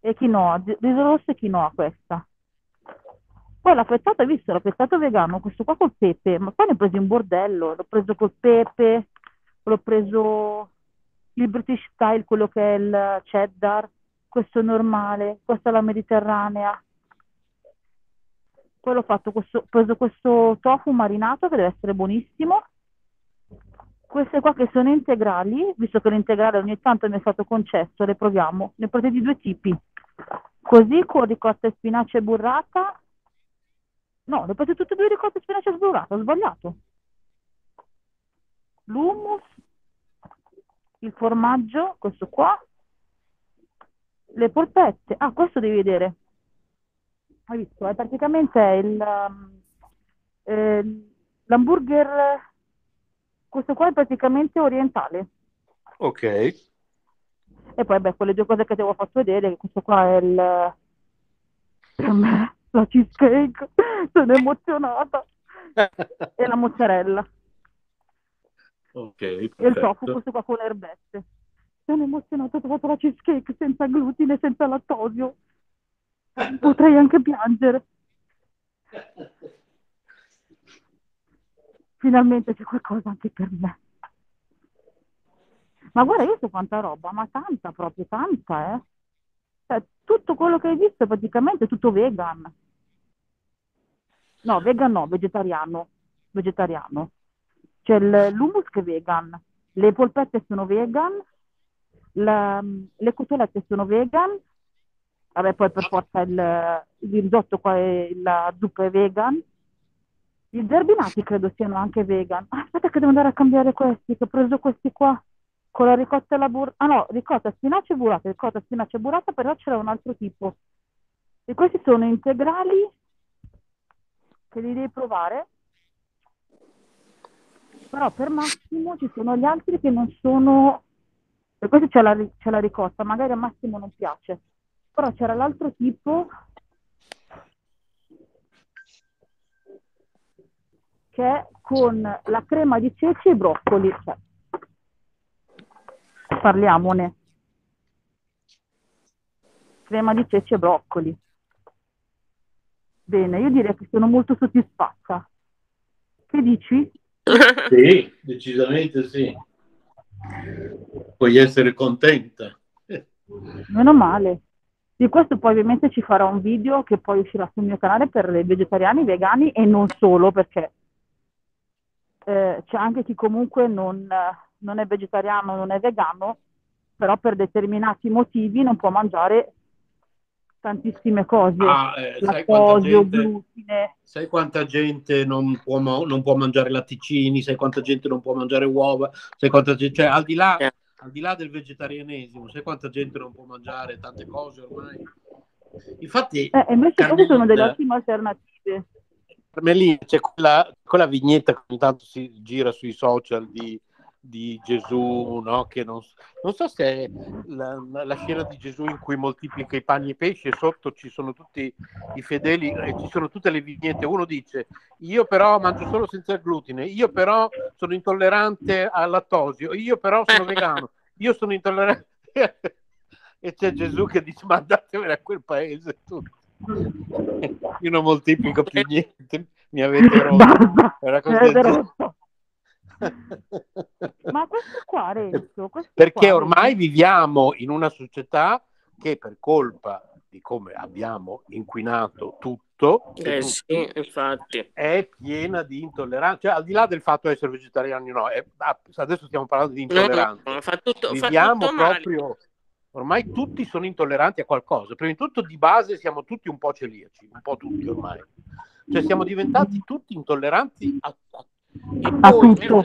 e quinoa, riso rosso e quinoa questa. Poi l'affettato, hai visto, l'affettato vegano, questo qua col pepe, ma poi ne ho preso un bordello, l'ho preso col pepe, l'ho preso il British style, quello che è il cheddar, questo normale, questa è la mediterranea. Poi ho fatto questo, preso questo tofu marinato che deve essere buonissimo. Queste qua che sono integrali, visto che l'integrale ogni tanto mi è stato concesso, le proviamo. Ne prese di due tipi. Così con ricotta e spinaci e burrata. No, le prese tutte e due ricotta e spinaci e burrata, ho sbagliato. L'hummus il formaggio, questo qua, le polpette. Ah, questo devi vedere. Hai visto? È praticamente il, um, eh, l'hamburger, questo qua è praticamente orientale. Ok. E poi, beh, quelle due cose che ti avevo fatto vedere, questo qua è il... Per me, la cheesecake, sono emozionata. e la mozzarella. Ok, perfetto. E il tofu, questo qua con erbette. Sono emozionata, ho trovato la cheesecake senza glutine, senza lattosio. Potrei anche piangere. Finalmente c'è qualcosa anche per me. Ma guarda, io so quanta roba, ma tanta proprio, tanta, eh. Cioè, tutto quello che hai visto è praticamente tutto vegan. No, vegan no, vegetariano. Vegetariano. C'è l'hummus che è vegan, le polpette sono vegan, la, le cotolette sono vegan, vabbè poi per forza il, il risotto qua è, la zuppa è vegan, i zerbinati credo siano anche vegan. Ah, aspetta che devo andare a cambiare questi, che ho preso questi qua con la ricotta e la burrata. Ah no, ricotta, spinaci e burrata, ricotta, spinaci e burrata, però c'era un altro tipo. E questi sono integrali che li devi provare. Però per Massimo ci sono gli altri che non sono... Per questo c'è la, c'è la ricotta, magari a Massimo non piace. Però c'era l'altro tipo che è con la crema di ceci e broccoli. Cioè, parliamone. Crema di ceci e broccoli. Bene, io direi che sono molto soddisfatta. Che dici? Sì, decisamente sì. Puoi essere contenta. Meno male. Di questo poi ovviamente ci farò un video che poi uscirà sul mio canale per i vegetariani, vegani e non solo perché eh, c'è anche chi comunque non, non, è vegetariano, non è vegano, però per determinati motivi non può mangiare tantissime cose, ah, eh, lattosio, glutine. Sai quanta gente non può, non può, mangiare latticini, sai quanta gente non può mangiare uova, sai quanta gente, cioè al di là, eh. al di là del vegetarianesimo, sai quanta gente non può mangiare tante cose ormai. Infatti, eh, invece Carmelina, sono delle ottime alternative. Carmelina, c'è quella, quella vignetta che ogni tanto si gira sui social di, di Gesù, no? che non, non, so se è la, la, scena di Gesù in cui moltiplica i panni e i pesci e sotto ci sono tutti i fedeli e ci sono tutte le vignette. Uno dice, io però mangio solo senza glutine, io però sono intollerante al lattosio, io però sono vegano, io sono intollerante... e c'è Gesù che dice, ma andatevene a quel paese tutti. Io non moltiplico più niente, mi avete rotto. Era rotto. Ma questo qua, Renzo, questo perché qua, ormai viviamo in una società che per colpa di come abbiamo inquinato tutto, eh sì, infatti. è piena di intolleranza. Cioè, al di là del fatto di essere vegetariani, no, è, adesso stiamo parlando di intolleranza. No, no, fa tutto, viviamo fa tutto proprio. Male ormai tutti sono intolleranti a qualcosa. Prima di tutto, di base, siamo tutti un po' celiaci, un po' tutti ormai. Cioè, siamo diventati tutti intolleranti a, a e a poi tutto,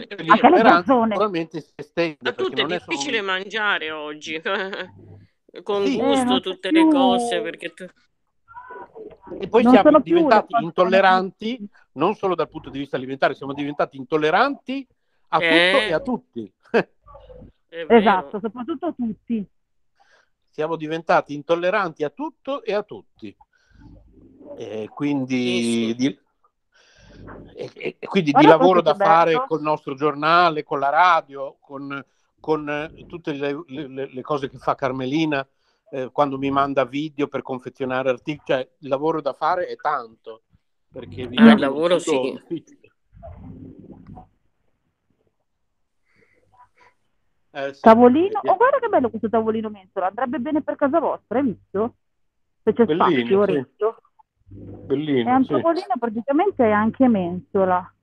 naturalmente si estende. A tutto è difficile solo... mangiare oggi, con sì. gusto eh, tutte più... le cose, perché tu... E poi non siamo diventati intolleranti, non solo dal punto di vista alimentare, siamo diventati intolleranti a eh... tutto e a tutti. esatto, soprattutto a tutti siamo diventati intolleranti a tutto e a tutti. E quindi, di, e, e quindi di lavoro da fare col nostro giornale, con la radio, con, con eh, tutte le, le, le, cose che fa Carmelina eh, quando mi manda video per confezionare articoli. Cioè, il lavoro da fare è tanto. Perché ah, il lavoro sì. Difficile. Eh, sì, tavolino, oh guarda che bello questo tavolino mensola, andrebbe bene per casa vostra, hai visto? Se c'è Bellino, spazio, sì. Bellino, è un sì. praticamente è anche mensola.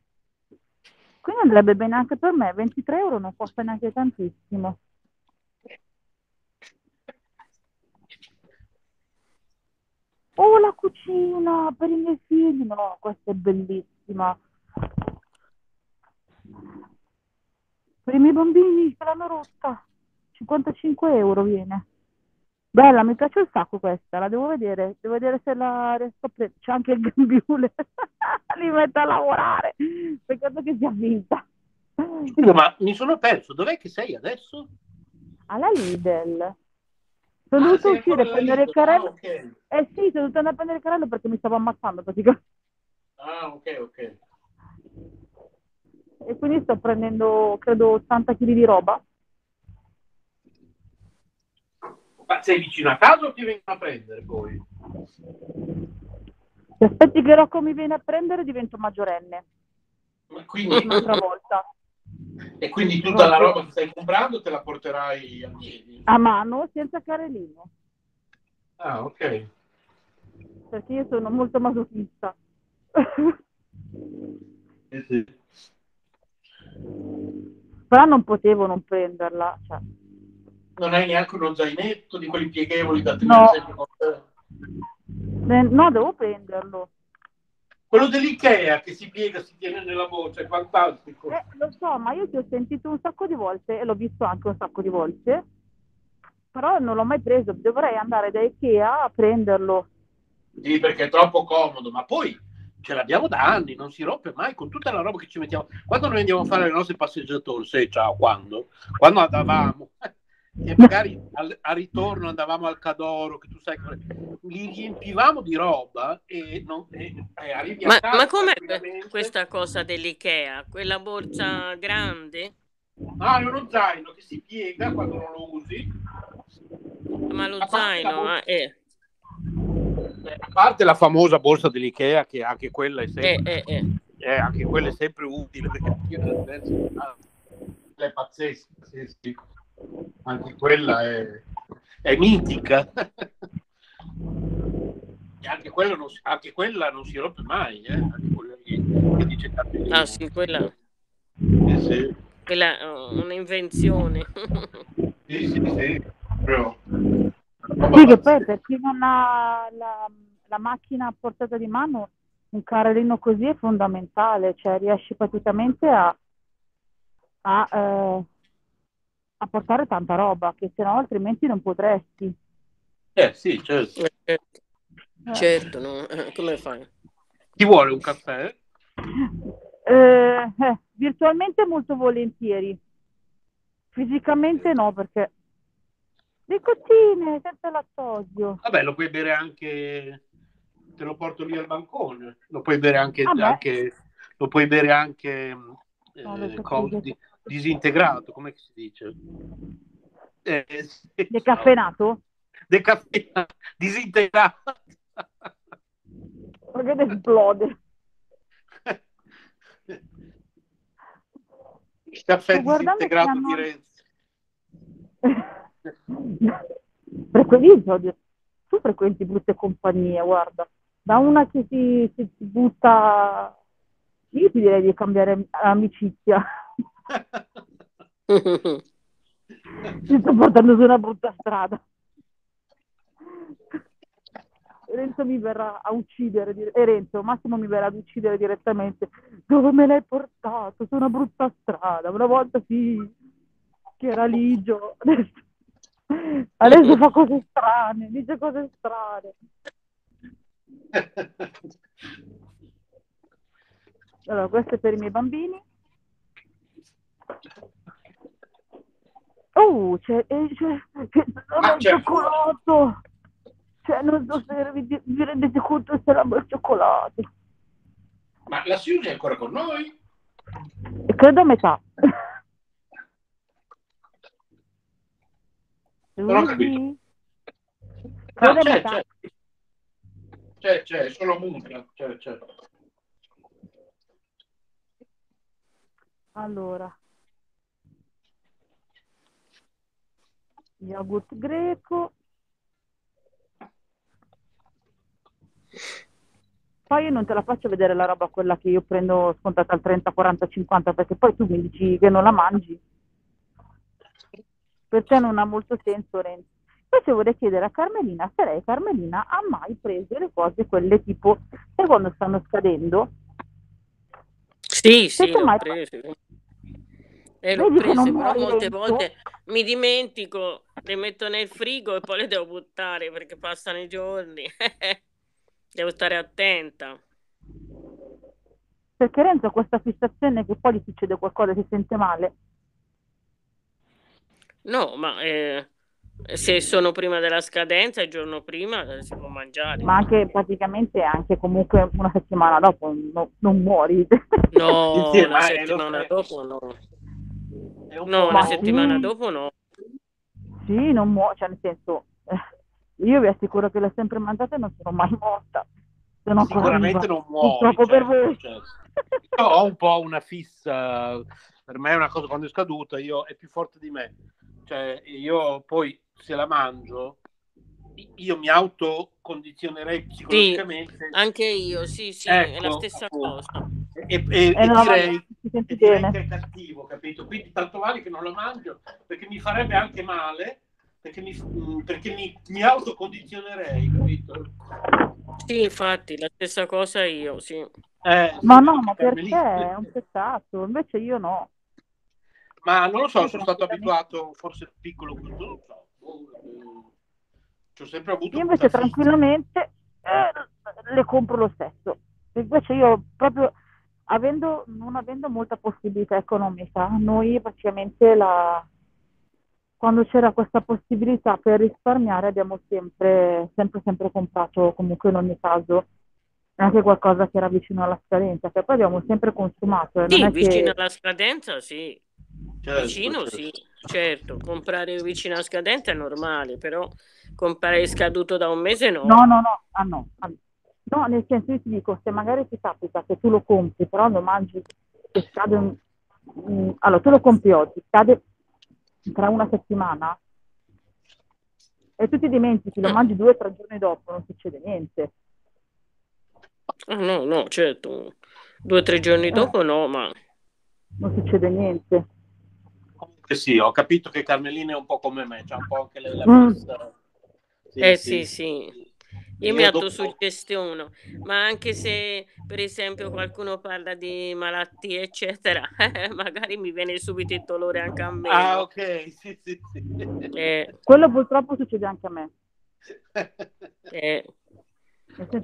Quindi andrebbe bene anche per me, 23 euro non costa neanche tantissimo. Oh, la cucina per i miei figli, no, questa è bellissima. per i miei bambini che l'hanno rotta 55 euro viene bella mi piace un sacco questa la devo vedere devo vedere se la riesco a prendere c'è anche il gambiule li metto a lavorare peccato che sia vinta Scusa, ma mi sono perso dov'è che sei adesso? alla Lidl sono ah, dovuta uscire a prendere il carrello ah, okay. eh sì sono dovuta andare a prendere il carrello perché mi stavo ammazzando praticamente ah ok ok e quindi sto prendendo, credo, 80 kg di roba. Ma sei vicino a casa o ti vengono a prendere poi? Se aspetti che Rocco mi viene a prendere divento maggiorenne. Ma quindi... Un'altra volta. E quindi tutta la roba che stai comprando te la porterai a piedi? A mano, senza carrellino. Ah, ok. Perché io sono molto masochista. eh sì. Però non potevo non prenderla. Cioè. Non hai neanche uno zainetto di quelli pieghevoli da tenere no. sempre con te? No, devo prenderlo. Quello dell'Ikea che si piega, si tiene nella voce, è fantastico. Eh, lo so, ma io ti ho sentito un sacco di volte e l'ho visto anche un sacco di volte, però non l'ho mai preso. Dovrei andare da Ikea a prenderlo. Sì, perché è troppo comodo, ma poi ce l'abbiamo da anni, non si rompe mai con tutta la roba che ci mettiamo. Quando noi andiamo a fare le nostre passeggiatori, sai, ciao, quando? Quando andavamo, e magari al, a ritorno andavamo al Cadoro, che tu sai, li riempivamo di roba e, non, e, e arrivi ma, casa, ma com'è questa cosa dell'Ikea? Quella borsa grande? No, è uno zaino che si piega quando non lo usi. Ma lo zaino borsa... è... A parte la famosa borsa dell'Ikea, che anche quella è sempre, eh, eh, eh. anche quella è sempre utile perché è pazzesca. Sì anche quella è, è mitica. e anche quella, non, anche quella non si rompe mai, eh? anche quella che, dice. Ah sì, quella... Eh, sì. Quella è un'invenzione. sì, sì, sì. Però... Sì, che poi per chi non ha la, la macchina a portata di mano, un carrellino così è fondamentale, cioè riesci praticamente a, a eh, a portare tanta roba, che se no altrimenti non potresti. Eh sì, certo. Eh, certo, no? Eh, come fai? Ti vuole un caffè? Eh, eh, virtualmente molto volentieri. Fisicamente no, perché le cotine senza lattosio. Vabbè, lo puoi bere anche te lo porto lì al bancone. Lo puoi bere anche, anche lo puoi bere anche no, eh, disintegrato, come si dice? Eh, sì, Decaffeinato? Decaffeinato, disintegrato. Perché esplode. Il caffè disintegrato hanno... di Renzi. Frequenti, tu frequenti brutte compagnie, guarda. Da una che si, si butta... Io ti direi di cambiare amicizia. Mi sto portando su una brutta strada. Renzo mi verrà a uccidere, e eh, Renzo, Massimo mi verrà ad uccidere direttamente. Dove me l'hai portato? Su una brutta strada. Una volta sì, che era ligio. Adesso, adesso fa cose strane, dice cose strane. Allora, questo è per i miei bambini. Oh, c'è, eh, c'è, c'è, c'è il cioccolato. Cioè, non so se vi, vi rendete conto se era il cioccolato. Ma la Suzy è ancora con noi? Credo a metà. Non ho capito. No, c'è, c'è, c'è, c'è, solo musica, c'è, c'è. Allora, yogurt greco. Poi io non te la faccio vedere la roba quella che io prendo scontata al 30, 40, 50 perché poi tu mi dici che non la mangi. Per te non ha molto senso Renzo. Invece vorrei chiedere a Carmelina se lei, Carmelina, ha mai preso le cose quelle tipo, sai quando stanno scadendo? Sì, sì, l'ho mai... preso. E l'ho prese, però molte volte mi dimentico, le metto nel frigo e poi le devo buttare perché passano i giorni. devo stare attenta. Perché Renzo ha questa fissazione che poi gli succede qualcosa e si sente male? No, ma eh, se sono prima della scadenza, il giorno prima eh, si può mangiare. Ma anche praticamente anche comunque una settimana dopo no, non muori. No, una settimana dopo no. No, una settimana sì. dopo no. Sì, non muore, cioè nel senso, eh, io vi assicuro che l'ho sempre mangiata e non sono mai morta. Sono Sicuramente non. Purtroppo certo, per voi. Certo. Io ho un po' una fissa, per me è una cosa quando è scaduta, io è più forte di me. Cioè, io poi se la mangio, io mi autocondizionerei psicologicamente. Sì, anche io, sì, sì, ecco, è la stessa appunto. cosa. E, e, eh, e no, direi, e direi che è cattivo, capito? Quindi tanto vale che non lo mangio, perché mi farebbe anche male, perché mi, mm, perché mi, mi autocondizionerei, capito? Sì, infatti, la stessa cosa io, sì. Eh, ma no, ma perché? È un peccato, invece io no. Ma non lo so, sono stato abituato, forse piccolo, non lo so. Ci ho sempre avuto io invece tranquillamente eh, le compro lo stesso. Invece io proprio avendo, non avendo molta possibilità economica, noi praticamente la, quando c'era questa possibilità per risparmiare abbiamo sempre, sempre, sempre comprato comunque in ogni caso anche qualcosa che era vicino alla scadenza, che poi abbiamo sempre consumato. Eh, sì, vicino che... alla scadenza sì, certo, vicino certo. sì, certo, comprare vicino alla scadenza è normale, però comprare scaduto da un mese no. No, no, no, ah, no. Ah, no, nel senso io ti dico, se magari ti capita che tu lo compri, però lo mangi e scade un... Mm, allora, tu lo compri oggi, scade tra una settimana e tu ti dimentichi, lo mangi due o tre giorni dopo, non succede niente. Ah, no, no, certo. Due o tre giorni eh. dopo no, ma... Non succede niente. Comunque sì, ho capito che Carmelina è un po' come me, c'ha un po' anche lei la mm. Sì, eh sì, sì. sì. Io, mi autosuggestiono, ma anche se per esempio qualcuno parla di malattie, eccetera, magari mi viene subito il dolore anche a me. Ah, ok, sì, sì, sì. Eh, Quello purtroppo succede anche a me. Eh,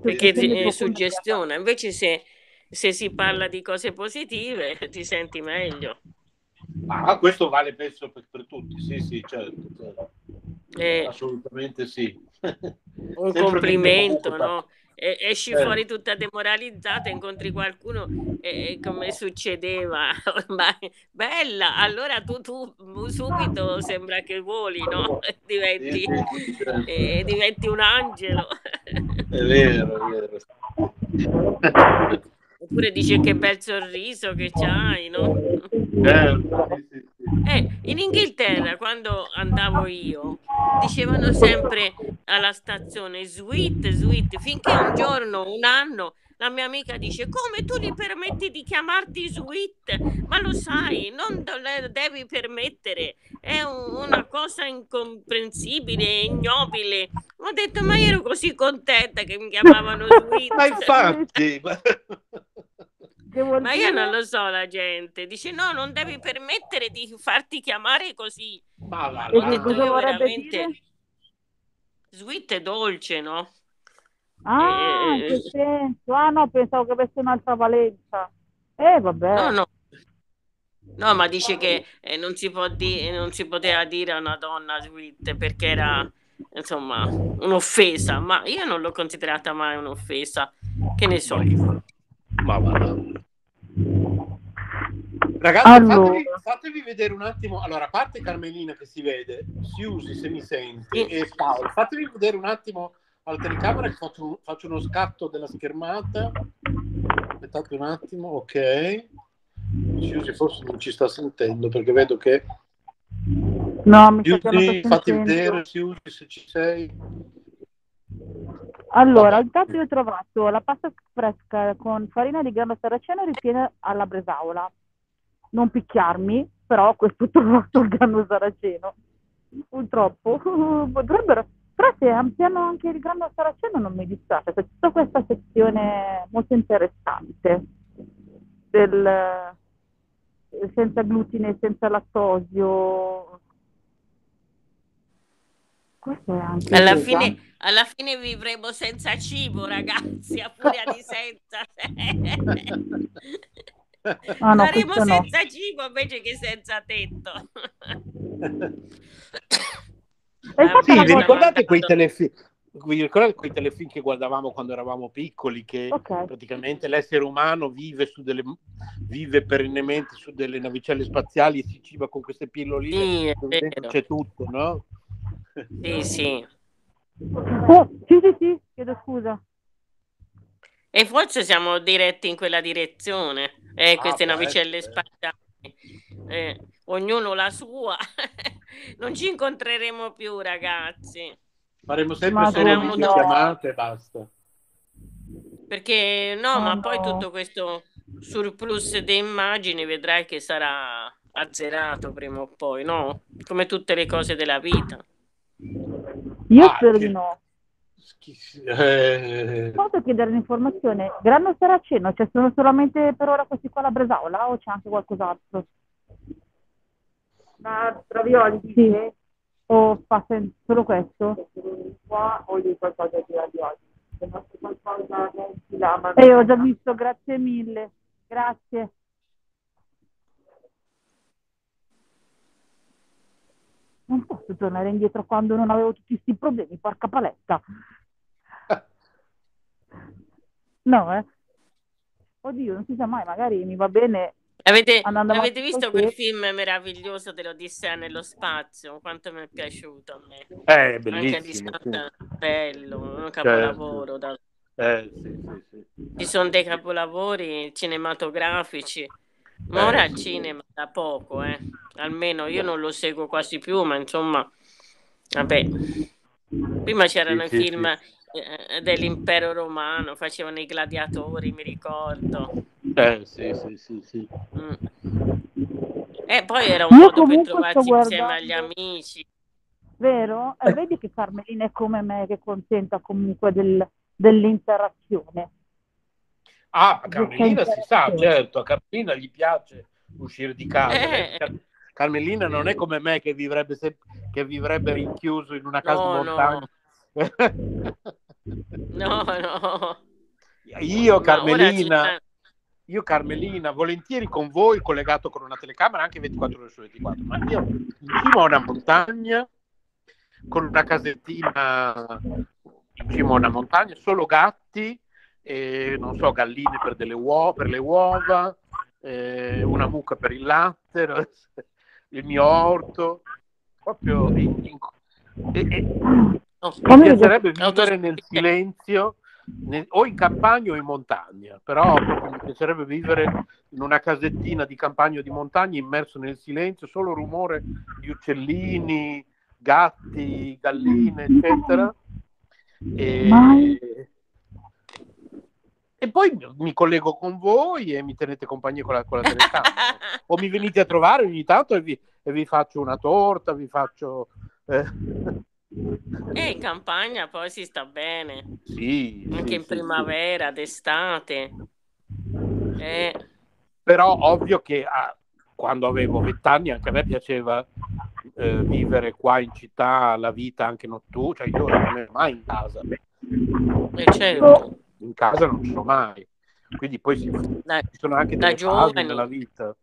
perché ti suggestiona, invece se, se si parla di cose positive ti senti meglio. Ah, questo vale penso per, per tutti, sì, sì, certo. certo. Eh, Assolutamente sì. Un complimento, no? E, esci eh. fuori tutta demoralizzata, incontri qualcuno e, come succedeva ormai bella, allora tu, tu subito sembra che voli, no? Diventi, eh, diventi un angelo. È vero, è vero. Oppure dice che bel sorriso che c'hai, no? Sì. Eh, in Inghilterra, quando andavo io, dicevano sempre alla stazione sweet, sweet, finché un giorno, un anno, la mia amica dice come tu gli permetti di chiamarti sweet? Ma lo sai, non le devi permettere, è un, una cosa incomprensibile, ignobile. Ho detto ma io ero così contenta che mi chiamavano sweet. ma infatti... Ma io non lo so la gente. Dice no, non devi permettere di farti chiamare così. Ma va, va. Detto, io veramente... Dire? Sweet è dolce, no? Ah, eh... che senso? Ah no, pensavo che avesse un'altra valenza. Eh, vabbè. No, no. No, ma dice che eh, non, si può di- non si poteva dire a una donna sweet perché era, insomma, un'offesa. Ma io non l'ho considerata mai un'offesa. Che ne so. Ma va. Ragazzi, allora. fatevi, fatevi, vedere un attimo. Allora, a parte Carmelina che si vede, Siusi se mi senti, e Paolo, fatevi vedere un attimo alla telecamera che faccio, faccio uno scatto della schermata. Aspettate un attimo, ok. Siusi forse non ci sta sentendo perché vedo che... No, mi Siusi, fatti vedere, Siusi, se ci sei. Allora, intanto io ho trovato la pasta fresca con farina di grano saraceno ripiena alla bresaola. Non picchiarmi, però questo trovato il grano saraceno. Purtroppo potrebbero, però se ampliano anche il grano saraceno non mi dispiace, c'è tutta questa sezione molto interessante del senza glutine, senza lattosio, alla fine, alla fine, vivremo senza cibo, ragazzi, a furia di senza. Ah, no, Saremo senza no. cibo invece che senza tetto. sì, vi ricordate quei telefilm? Vi ricordate quei telefilm che guardavamo quando eravamo piccoli? Che okay. praticamente l'essere umano vive, su delle, vive perennemente su delle navicelle spaziali e si ciba con queste pilloline. Sì, c'è tutto, no? Sì, sì. Oh, sì, sì, sì, chiedo scusa. E forse siamo diretti in quella direzione, eh, ah, queste navicelle spaziali. Eh, ognuno la sua. non ci incontreremo più, ragazzi. Faremo sempre ma solo video chiamate e basta. Perché no, oh, ma no. poi tutto questo surplus di immagini vedrai che sarà azzerato prima o poi, no? Come tutte le cose della vita. Io ah, spero che... di no. Eh... Posso chiedere un'informazione? Grano Saraceno, cioè sono solamente per ora questi qua la Bresaola o c'è anche qualcos'altro? Ma ravioli, sì. O fa solo questo? Qua o di qualcosa di ravioli? Se non c'è qualcosa, là, eh, ho già visto, grazie mille. Grazie. Non posso tornare indietro quando non avevo tutti questi problemi, porca paletta. No, eh. Oddio, non si sa mai, magari mi va bene. Avete, avete visto quel film meraviglioso dell'Odissea nello spazio? Quanto mi è piaciuto a me. Eh, bellissimo. Anche sì. bello, un capolavoro. Certo. Da... Eh, sì, sì, sì. Ci sono dei capolavori cinematografici. Ma ora eh, al cinema da poco, eh. Almeno io non lo seguo quasi più, ma insomma, vabbè. Prima c'erano i film eh, dell'impero romano, facevano i gladiatori, mi ricordo. Eh, sì, sì, sì, sì. Mm. E poi era un Io modo per trovarsi insieme agli amici. Vero? E vedi che Carmelina è come me, che contenta comunque del, dell'interazione. Ah, a Carmelina si sa, certo, a Carmelina gli piace uscire di casa. Eh. Carmelina non è come me che vivrebbe, se... che vivrebbe rinchiuso in una casa no, montagna. No. No, no. Io, Carmelina, io, Carmelina, volentieri con voi, collegato con una telecamera anche 24 ore su 24, ma io in cima a una montagna, con una casettina in cima a una montagna, solo gatti, e, non so, galline per, delle uova, per le uova, eh, una mucca per il latte, il mio orto, proprio in, in, e, e, mi piacerebbe vivere nel silenzio nel, o in campagna o in montagna, però mi piacerebbe vivere in una casettina di campagna o di montagna immerso nel silenzio, solo rumore di uccellini, gatti, galline, eccetera. E, e poi mi collego con voi e mi tenete compagnia con la, con la telecamera. o mi venite a trovare ogni tanto e vi, e vi faccio una torta, vi faccio... Eh, e in campagna poi si sta bene. Sì. Anche sì, in primavera, sì. d'estate. Eh. Però ovvio che ah, quando avevo vent'anni anche a me piaceva eh, vivere qua in città la vita anche notturna, cioè io non ero mai in casa. E eh, certo. In casa non sono mai. Quindi poi si, da, ci sono anche delle fasi nella vita.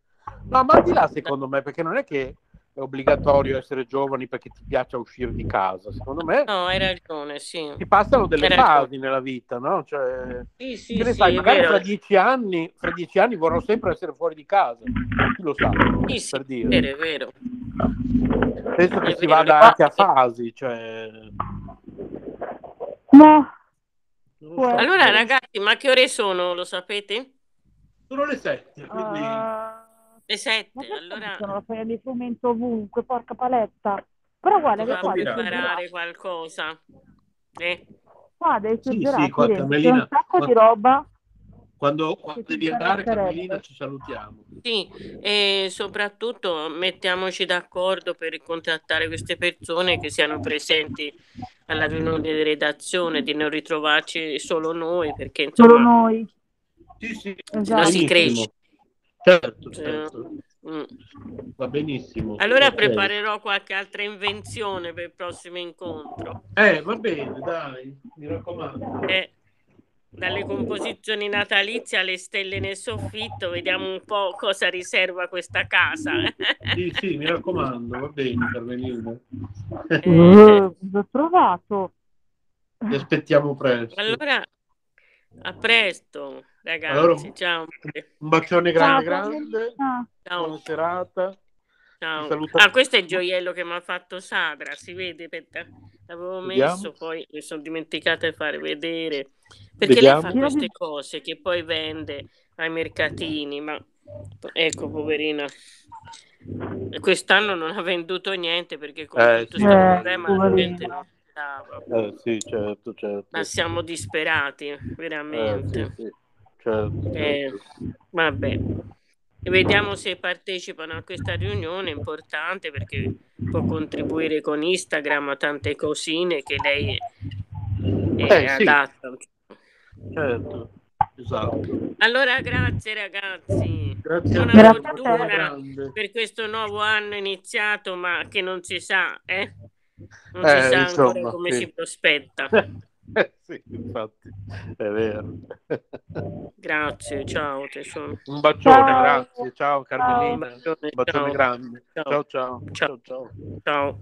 No, ma di là secondo me, perché non è che è obbligatorio essere giovani perché ti piace uscire di casa. Secondo me, no, hai ragione. Sì. Ti passano delle hai fasi ragione. nella vita, no? Cioè, sì, sì, sì, sai, magari fra dieci, anni, fra dieci anni vorrò sempre essere fuori di casa. Chi lo sa? Sì, sì, per dire. È vero, è vero. Penso che è si vero, vada anche a fasi. Cioè... No. So. Allora, ragazzi, ma che ore sono? Lo sapete? Sono le sette. Quindi... Uh... Le 7, allora... Sono la foglia di frumento ovunque, porca paletta. Però guarda che qua preparare qualcosa. Eh? Qua devi suggerare, sì, sì, qua, un sacco qua... di roba. Quando, quando devi andare, Carmelina, ci salutiamo. Sì, e soprattutto mettiamoci d'accordo per contattare queste persone che siano presenti alla riunione di redazione, di non ritrovarci solo noi, perché insomma... Solo noi. Sì, sì. Esatto. si cresce. Certo, certo. Mm. Va benissimo. Allora okay. preparerò qualche altra invenzione per il prossimo incontro. Eh, va bene, dai, mi raccomando. Eh, dalle composizioni natalizie alle stelle nel soffitto, vediamo un po' cosa riserva questa casa. sì, sì, mi raccomando, va bene, Carmelina. Eh, uh, l'ho trovato. Ti aspettiamo presto. Allora, a presto. Ragazzi, allora, ciao. Un bacione grande, ciao, grande. Ciao. Buona serata. Ciao. Ah, questo è il gioiello che mi ha fatto Sadra, si vede? Aspetta, l'avevo Vediamo. messo, poi mi sono dimenticata di fare vedere. Perché Vediamo. lei fa queste cose che poi vende ai mercatini, ma ecco, poverina. Quest'anno non ha venduto niente perché con eh, tutto questo sì. problema la gente non, Eh, sì, certo, certo. Ma siamo disperati, veramente. Eh, sì, sì. Certo, eh, certo. vabbè. Vediamo se partecipano a questa riunione importante perché può contribuire con Instagram a tante cosine che lei è Eh, sì. adatta. Certo, esatto. Allora, grazie ragazzi. Grazie Buona Grazie fortuna per questo nuovo anno iniziato, ma che non si sa, eh? Non Eh, si sa ancora insomma, come sì. si prospetta. Eh, sì, infatti, è vero. Grazie, ciao tesoro. Un bacione, Ciao. grazie. Ciao Un Carmelina. bacione, Un bacione ciao. grande. Ciao. Ciao, ciao. Ciao. Ciao, ciao. Ciao.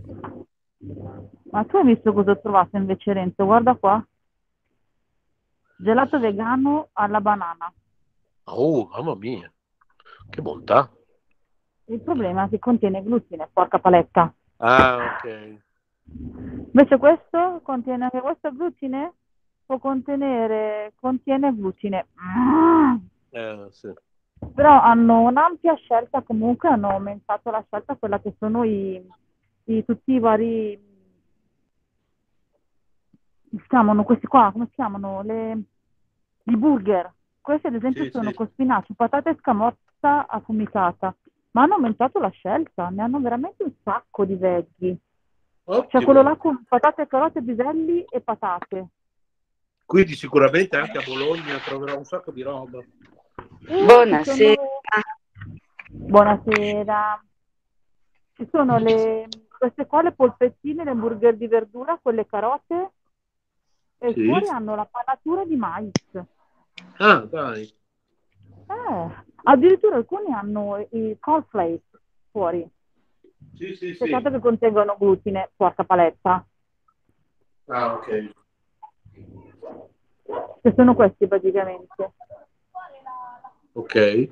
Ma tu hai visto cosa ho trovato invece Renzo? Guarda qua. Gelato vegano alla banana. Oh, mamma mia. Che bontà. Il problema è che contiene glutine, porca paletta. Ah, ok. Invece questo contiene anche questo glutine? Può contenere, contiene glutine. Eh, sì. Però hanno un'ampia scelta, comunque hanno aumentato la scelta, quella che sono i, i- tutti i vari, si chiamano questi qua, come si chiamano? Le, I burger. Questi ad esempio Sì, sono sì. con spinaci, patata e scamorza affumicata, ma hanno aumentato la scelta, ne hanno veramente un sacco di veggie. C'è Ottimo. quello là con patate, carote, piselli e patate. Quindi sicuramente anche a Bologna troverò un sacco di roba. Eh, Buonasera. ci sono- Buonasera. Ci sono le, queste qua, le polpettine, le hamburger di verdura con le carote e Sì. fuori hanno la panatura di mais. Ah, dai. Eh, addirittura alcuni hanno i cornflakes fuori. Sì, sì, sì. Peccato che contengono glutine, porca paletta. Ah, ok. Che sono questi praticamente. Ok.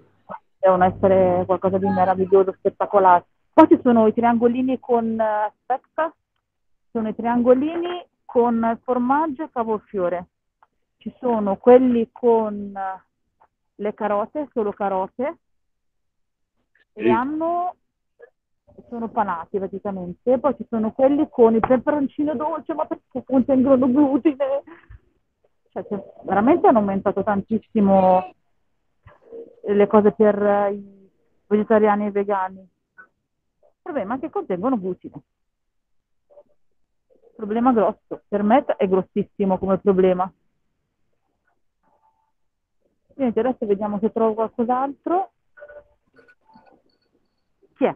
Devono essere qualcosa di meraviglioso, spettacolare. Poi ci sono i triangolini con, aspetta, sono i triangolini con formaggio e cavolfiore. Ci sono quelli con le carote, solo carote, Sì. e hanno, sono panati praticamente. Poi ci sono quelli con il peperoncino dolce, ma perché contengono glutine? Cioè, c'è- veramente hanno aumentato tantissimo le cose per i vegetariani e vegani. Il problema è che contengono glutine. Problema grosso. Per me è grossissimo come problema. Niente, adesso vediamo se trovo qualcos'altro. Chi è?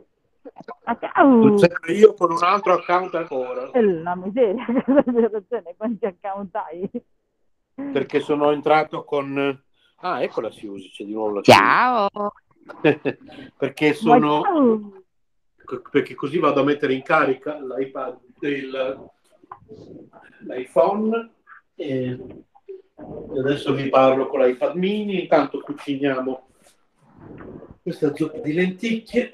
C'ero io con un altro account ancora. è la miseria, quanti account hai? Perché sono entrato con... Ah, ecco la Siusi, c'è di nuovo la Ciao. Perché sono... Perché così vado a mettere in carica l'iPad, il- l'iPhone e adesso vi parlo con l'iPad mini, intanto cuciniamo questa zuppa di lenticchie.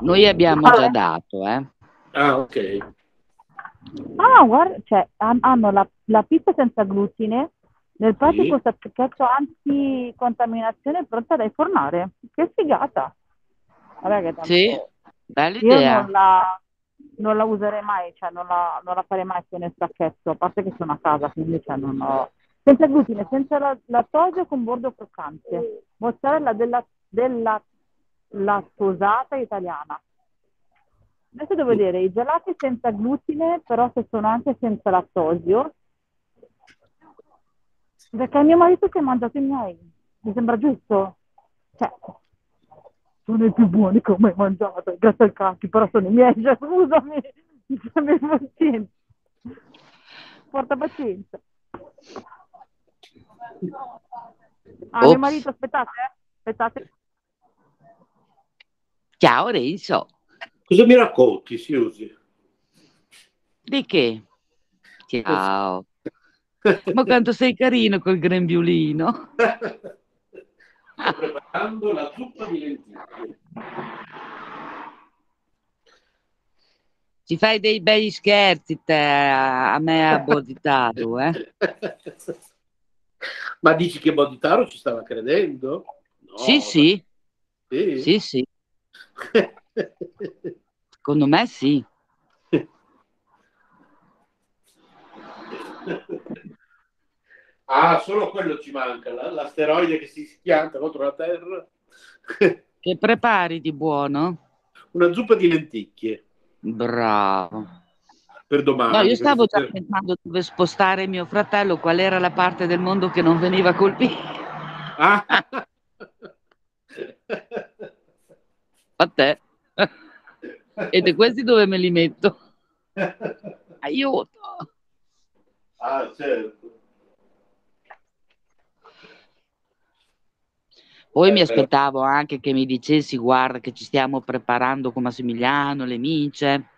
Noi abbiamo già dato, eh. Ah, ok. Ah, guarda, cioè, han- hanno la, la pizza senza glutine nel Sì. pratico sacchetto anticontaminazione pronta da infornare. Che figata! Vabbè, che tanto Sì, bella io idea. non la, non la userei mai, cioè non la, non la farei mai più nel sacchetto, a parte che sono a casa, quindi cioè, non ho... Senza glutine, senza la, lattosio con bordo croccante, mozzarella della, della lattosata italiana. Adesso devo vedere i gelati senza glutine, però se sono anche senza lattosio, perché mio marito si è mangiato i miei, mi sembra giusto. Cioè, sono i più buoni che ho mai mangiato, grazie al cacchio, però sono i miei, cioè, scusami, abbi pazienza. Porta pazienza. Ah, mio marito, aspettate, eh. aspettate. Ciao Renzo. Cosa mi racconti, Siusi? Di che? Ciao. Ma quanto sei carino col grembiulino. Sto preparando la zuppa di lenticchie. Ci fai dei bei scherzi te, a me a Boditaru, eh? Ma dici che Boditaro ci stava credendo? No, Sì, sì, Sì. sì, sì. Secondo me sì. ah, solo quello ci manca, l'asteroide che si schianta contro la Terra. che prepari di buono? Una zuppa di lenticchie. Bravo. Per domani. No, io stavo già per... pensando dove spostare mio fratello, qual era la parte del mondo che non veniva colpita. Ah. A te. Ed questi dove me li metto? Aiuto. Ah, certo. Poi mi eh, aspettavo anche che mi dicessi, guarda che ci stiamo preparando con Massimiliano, le mice.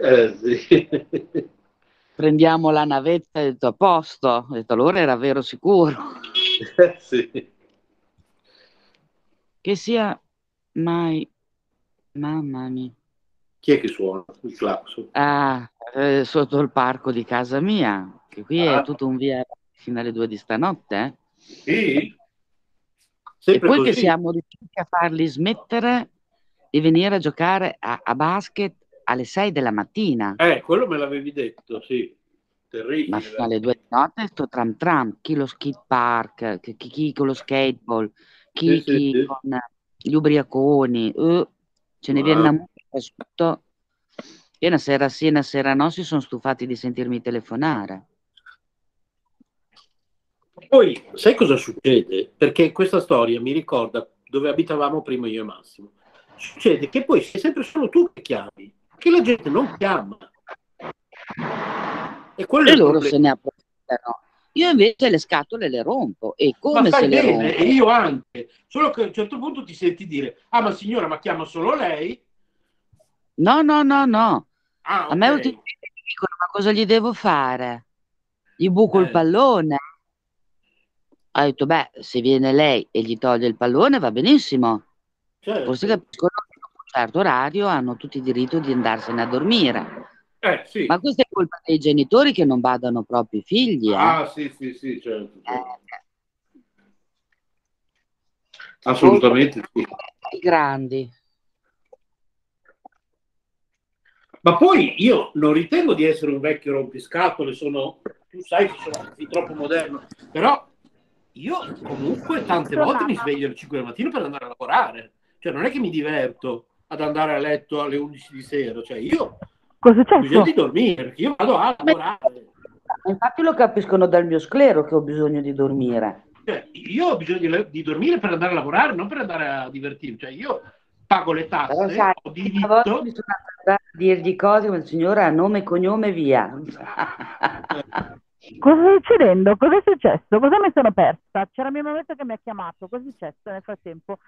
Eh, sì. Prendiamo la navetta e ho detto a posto. Ho detto allora era vero sicuro. Eh, sì. Che sia mai... Mamma mia. Chi è che suona il clacson? Ah, eh, sotto il parco di casa mia, che qui ah. è tutto un via fino alle due di stanotte. Eh? Sì. Sempre e poi così. che siamo riusciti a farli smettere di venire a giocare a, a basket alle 6 della mattina. Eh, quello me l'avevi detto, sì. Terribile. Ma fino alle 2 di notte sto tram tram, chi lo skate park, chi, chi con lo skateball, chi, sì, chi sì, con gli ubriaconi, uh, ce ne viene una musica sotto. E una sera sì, una sera no, si sono stufati di sentirmi telefonare. Poi, sai cosa succede? Perché questa storia mi ricorda dove abitavamo prima io e Massimo. Succede che poi sei sempre solo tu che chiami, che la gente non chiama. E, quello e loro se ne approfittano. Io invece le scatole le rompo e come se le rompo? E io anche, solo che a un certo punto ti senti dire, ah ma signora, ma chiama solo lei? No, no, no, no. Ah, okay. A me ultimamente mi dicono, ma cosa gli devo fare? Gli buco eh. il pallone? Ha detto, beh, se viene lei e gli toglie il pallone va benissimo. Certo. Forse capiscono che a un certo orario hanno tutti il diritto di andarsene a dormire. Eh, sì. Ma questa è colpa dei genitori che non badano proprio i figli. Eh? Ah, sì, sì, sì, certo. certo. Eh. Assolutamente sì. I grandi. Ma poi io non ritengo di essere un vecchio rompiscatole, sono, tu sai che sono troppo moderno, però io comunque tante volte mi sveglio alle 5 del mattino per andare a lavorare. Cioè non è che mi diverto ad andare a letto alle 11 di sera, cioè io Cosa c'è? Ho bisogno di dormire, io vado a lavorare. Infatti lo capiscono dal mio sclero che ho bisogno di dormire. Cioè, io ho bisogno di, di, dormire per andare a lavorare, non per andare a divertirmi. Cioè, io pago le tasse, sai, ho diritto... Una volta mi sono a dirgli cose, ma il signore ha nome e cognome via. Cosa sta succedendo? Cosa è successo? Cosa mi sono persa? C'era mio marito che mi ha chiamato. Cosa è successo nel frattempo?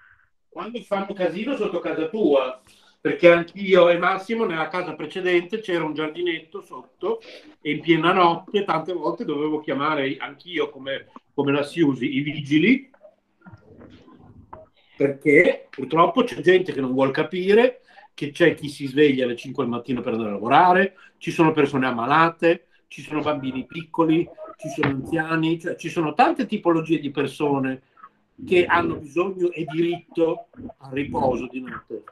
Quando fanno casino sotto casa tua, perché anch'io e Massimo nella casa precedente c'era un giardinetto sotto e in piena notte tante volte dovevo chiamare anch'io come, come la Siusi i vigili perché purtroppo c'è gente che non vuole capire che c'è chi si sveglia alle 5 del mattino per andare a lavorare, ci sono persone ammalate, ci sono bambini piccoli, ci sono anziani, cioè ci sono tante tipologie di persone che hanno bisogno e diritto al riposo di notte.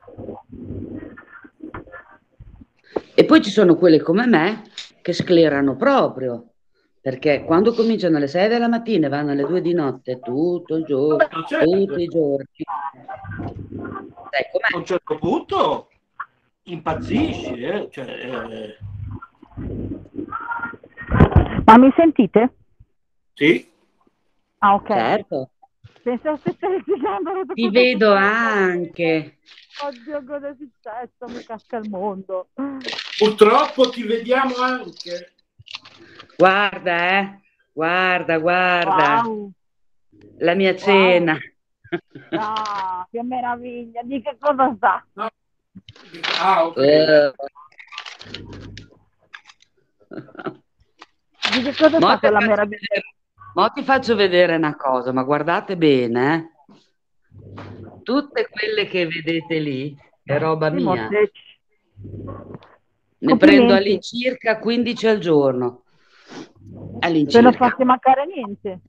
E poi ci sono quelle come me che sclerano proprio, perché quando cominciano alle 6 della mattina e vanno alle 2 di notte tutto il giorno, Vabbè, certo. tutti i giorni. A un certo punto impazzisci, eh? Cioè, eh... Ma mi sentite? Sì. Ah, ok. Certo. Pensavo stesse litigando. Ti vedo anche. Oddio, cosa è successo? Mi casca il mondo. Purtroppo ti vediamo anche. Guarda, eh. Guarda, guarda. Wow. La mia wow. cena. Ah, che meraviglia. Di che cosa sta? No. Ah, ok. Uh. Di che cosa sta quella meraviglia? Ma ti faccio vedere una cosa, ma guardate bene, eh? tutte quelle che vedete lì è roba mia. Ne prendo all'incirca 15 al giorno. All'incirca. Se non farti mancare niente.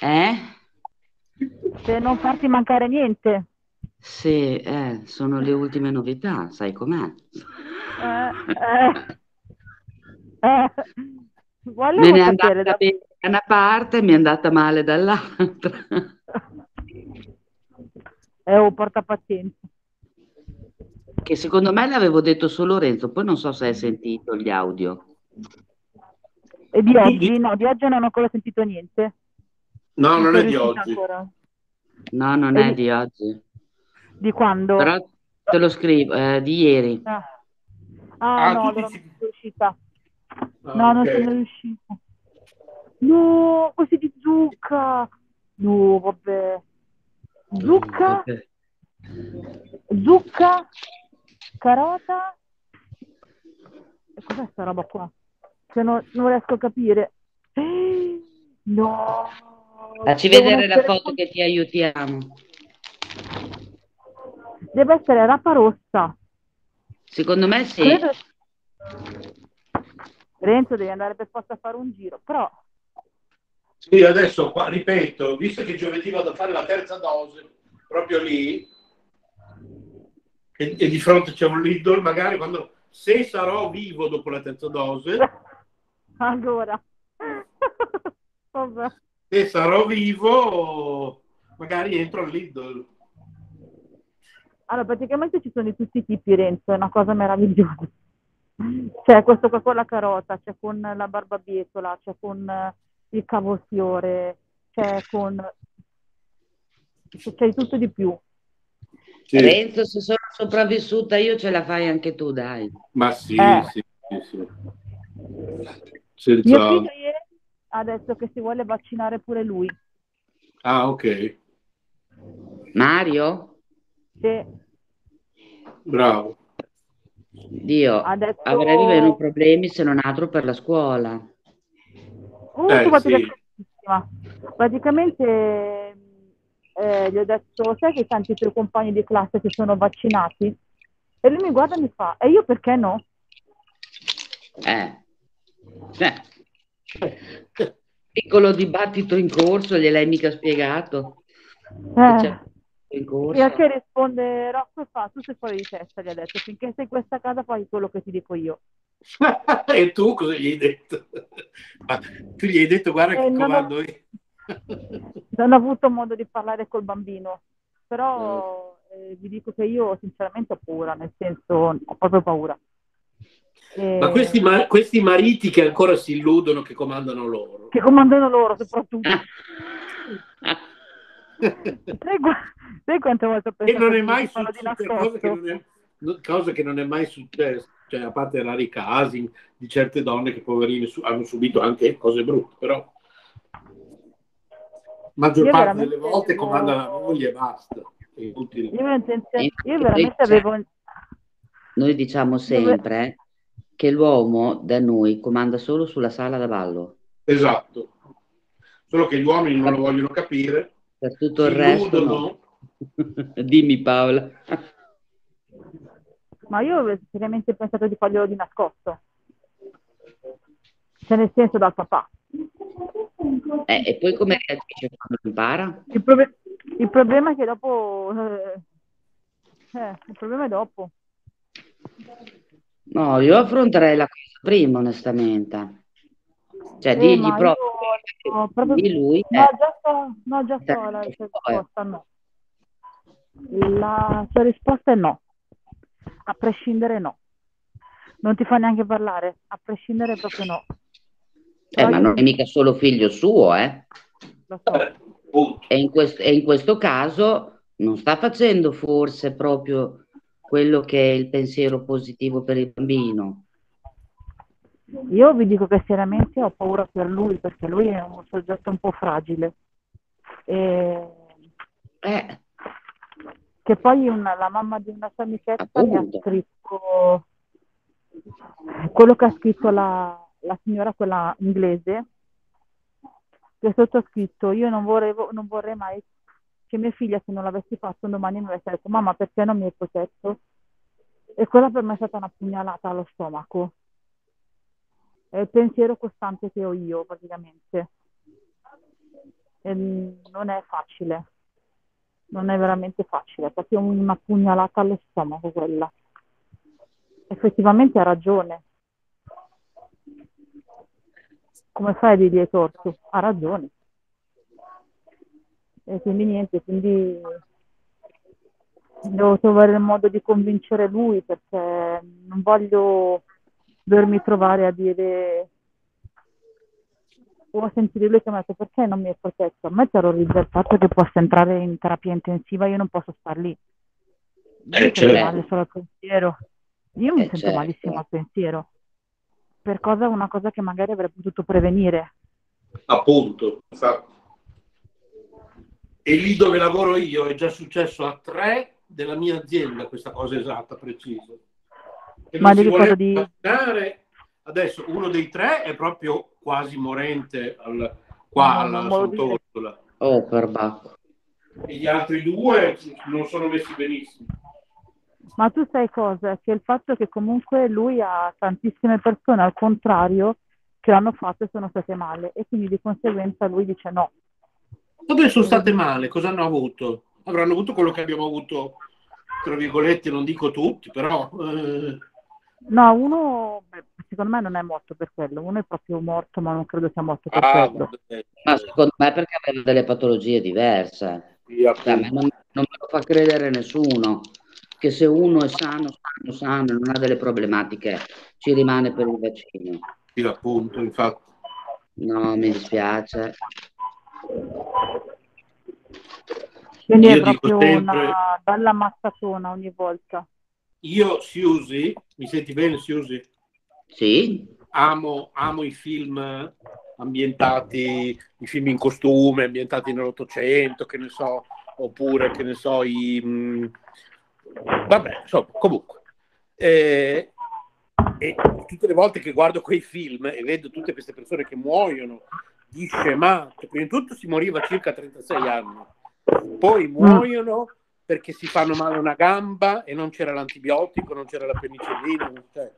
Eh? Se non farti mancare niente. Sì, eh, sono le ultime novità, sai com'è? Eh, eh, eh. Me ne è andata da... bene da una parte e mi è andata male dall'altra. Eh, oh, porta pazienza. Che secondo me l'avevo detto su Lorenzo, poi non so se hai sentito gli audio. E di oggi? No, di oggi non ho ancora sentito niente. No, non, non è di oggi. Ancora. No, non e è di... di oggi. Di quando? Però te lo scrivo, eh, di ieri. Ah, ah, ah no, allora non sono riuscita. Ah, no, okay. non sono riuscita. No, questi di zucca. No, vabbè. Zucca. Zucca. Carota. E cos'è sta roba qua? Che non, non riesco a capire. No. Facci vedere la foto che ti aiutiamo. Deve essere rapa rossa. Secondo me sì. Credo... Renzo devi andare per forza a fare un giro, però sì, adesso qua, ripeto, visto che giovedì vado a fare la terza dose, proprio lì, e, e di fronte c'è un Lidl, magari quando, se sarò vivo dopo la terza dose, allora, se sarò vivo, magari entro al Lidl. Allora, praticamente ci sono di tutti i tipi, Renzo, è una cosa meravigliosa. C'è questo qua con la carota, c'è con la barbabietola, c'è con il cavolfiore, c'è con... c'è tutto di più. Sì. Renzo, se sono sopravvissuta io ce la fai anche tu, dai. Ma sì, eh. sì, sì, sì. Mio figlio ieri ha detto che si vuole vaccinare pure lui. Ah, ok. Mario? Sì. Bravo. Dio, detto... avrei meno problemi se non altro per la scuola. Comunque eh, sì. praticamente eh, gli ho detto, sai che tanti tuoi compagni di classe si sono vaccinati? E lui mi guarda e mi fa, e io perché no? Eh. eh. Piccolo dibattito in corso, gliel'hai mica spiegato? Eh. In corso. E a che risponde Rocco e fa, tu sei fuori di testa, gli ha detto, finché sei in questa casa fai quello che ti dico io. e tu cosa gli hai detto? Ma tu gli hai detto guarda che eh, comando ho... non ho avuto modo di parlare col bambino, però eh, vi dico che io sinceramente ho paura, nel senso ho proprio paura. E... Ma questi, ma- questi, mariti che ancora si illudono che comandano loro. Che comandano loro soprattutto. sai, sai quante volte ho pensato che non è mai successo, che non è, cosa che non è mai successo cioè a parte rari casi di certe donne che poverine su- hanno subito anche cose brutte, però maggior io parte delle volte avevo... comanda la moglie e basta. Io, intenzione... io veramente avevo... Noi diciamo sempre che l'uomo da noi comanda solo sulla sala da ballo. Esatto. Solo che gli uomini non lo vogliono capire. Per tutto il resto. No. Dimmi Paola. Ma io avevo seriamente pensato di farglielo di nascosto. Cioè nel senso dal papà. Eh, e poi come reagisce quando impara? Il, prob- il, problema è che dopo... Eh, eh, il problema è dopo. No, io affronterei la cosa prima, onestamente. Cioè, eh, digli proprio, io, no, proprio di lui. No, eh. già so, no, già so la risposta, no. La sua risposta è no. A prescindere no. Non ti fa neanche parlare, a prescindere proprio no. Eh, ma non è mica solo figlio suo, eh? Lo so. E in, questo, e in questo caso non sta facendo forse proprio quello che è il pensiero positivo per il bambino. Io vi dico che seriamente ho paura per lui perché lui è un soggetto un po' fragile. E... Eh che poi una, la mamma di una sua amichetta mi ha scritto quello che ha scritto la, la signora, quella inglese, che sotto ha scritto io non vorrei, non vorrei mai che mia figlia se non l'avessi fatto un domani mi avesse detto mamma perché non mi hai protetto? E quella per me è stata una pugnalata allo stomaco. È il pensiero costante che ho io praticamente. E non è facile non è veramente facile, è proprio una pugnalata allo stomaco quella. Effettivamente ha ragione. come fai dirgli è torto? Ha ragione. E quindi niente, quindi devo trovare il modo di convincere lui perché non voglio dovermi trovare a dire sentire lui che mi ha detto perché non mi è protetto a me terrorizza il fatto che possa entrare in terapia intensiva io non posso star lì io eh, certo. male solo al pensiero io mi eh, sento certo. malissimo al pensiero per cosa una cosa che magari avrei potuto prevenire appunto e lì dove lavoro io è già successo a tre della mia azienda questa cosa esatta, precisa. Che Ma devi cosa di... Adesso uno dei tre è proprio quasi morente al, qua alla Sant'Orsola. Oh, per bacco. E gli altri due non sono messi benissimo. Ma tu sai cosa? Che il fatto che comunque lui ha tantissime persone al contrario che l'hanno fatto e sono state male e quindi di conseguenza lui dice no. Dove sono state male? Cosa hanno avuto? avranno avuto quello che abbiamo avuto, tra virgolette, non dico tutti, però... Eh... No, uno beh, secondo me non è morto per quello, uno è proprio morto, ma non credo sia morto per ah, quello. Vabbè. Ma secondo me perché aveva delle patologie diverse. Sì, cioè, non, non me lo fa credere nessuno che se uno è sano, sano, sano, non ha delle problematiche, ci rimane per il vaccino. Sì, appunto, infatti. No, mi dispiace. Quindi io è proprio sempre, una bella mazzatona ogni volta. Io, Siusi, mi senti bene, Siusi? Sì. Amo, amo i film ambientati, i film in costume, ambientati nell'Ottocento, che ne so, oppure, che ne so, i... Mh, mm, vabbè, insomma, comunque. Eh, e tutte le volte che guardo quei film e vedo tutte queste persone che muoiono di scemato, prima di tutto si moriva circa 36 anni, poi mm. muoiono perché si fanno male una gamba e non c'era l'antibiotico, non c'era la penicillina. Cioè,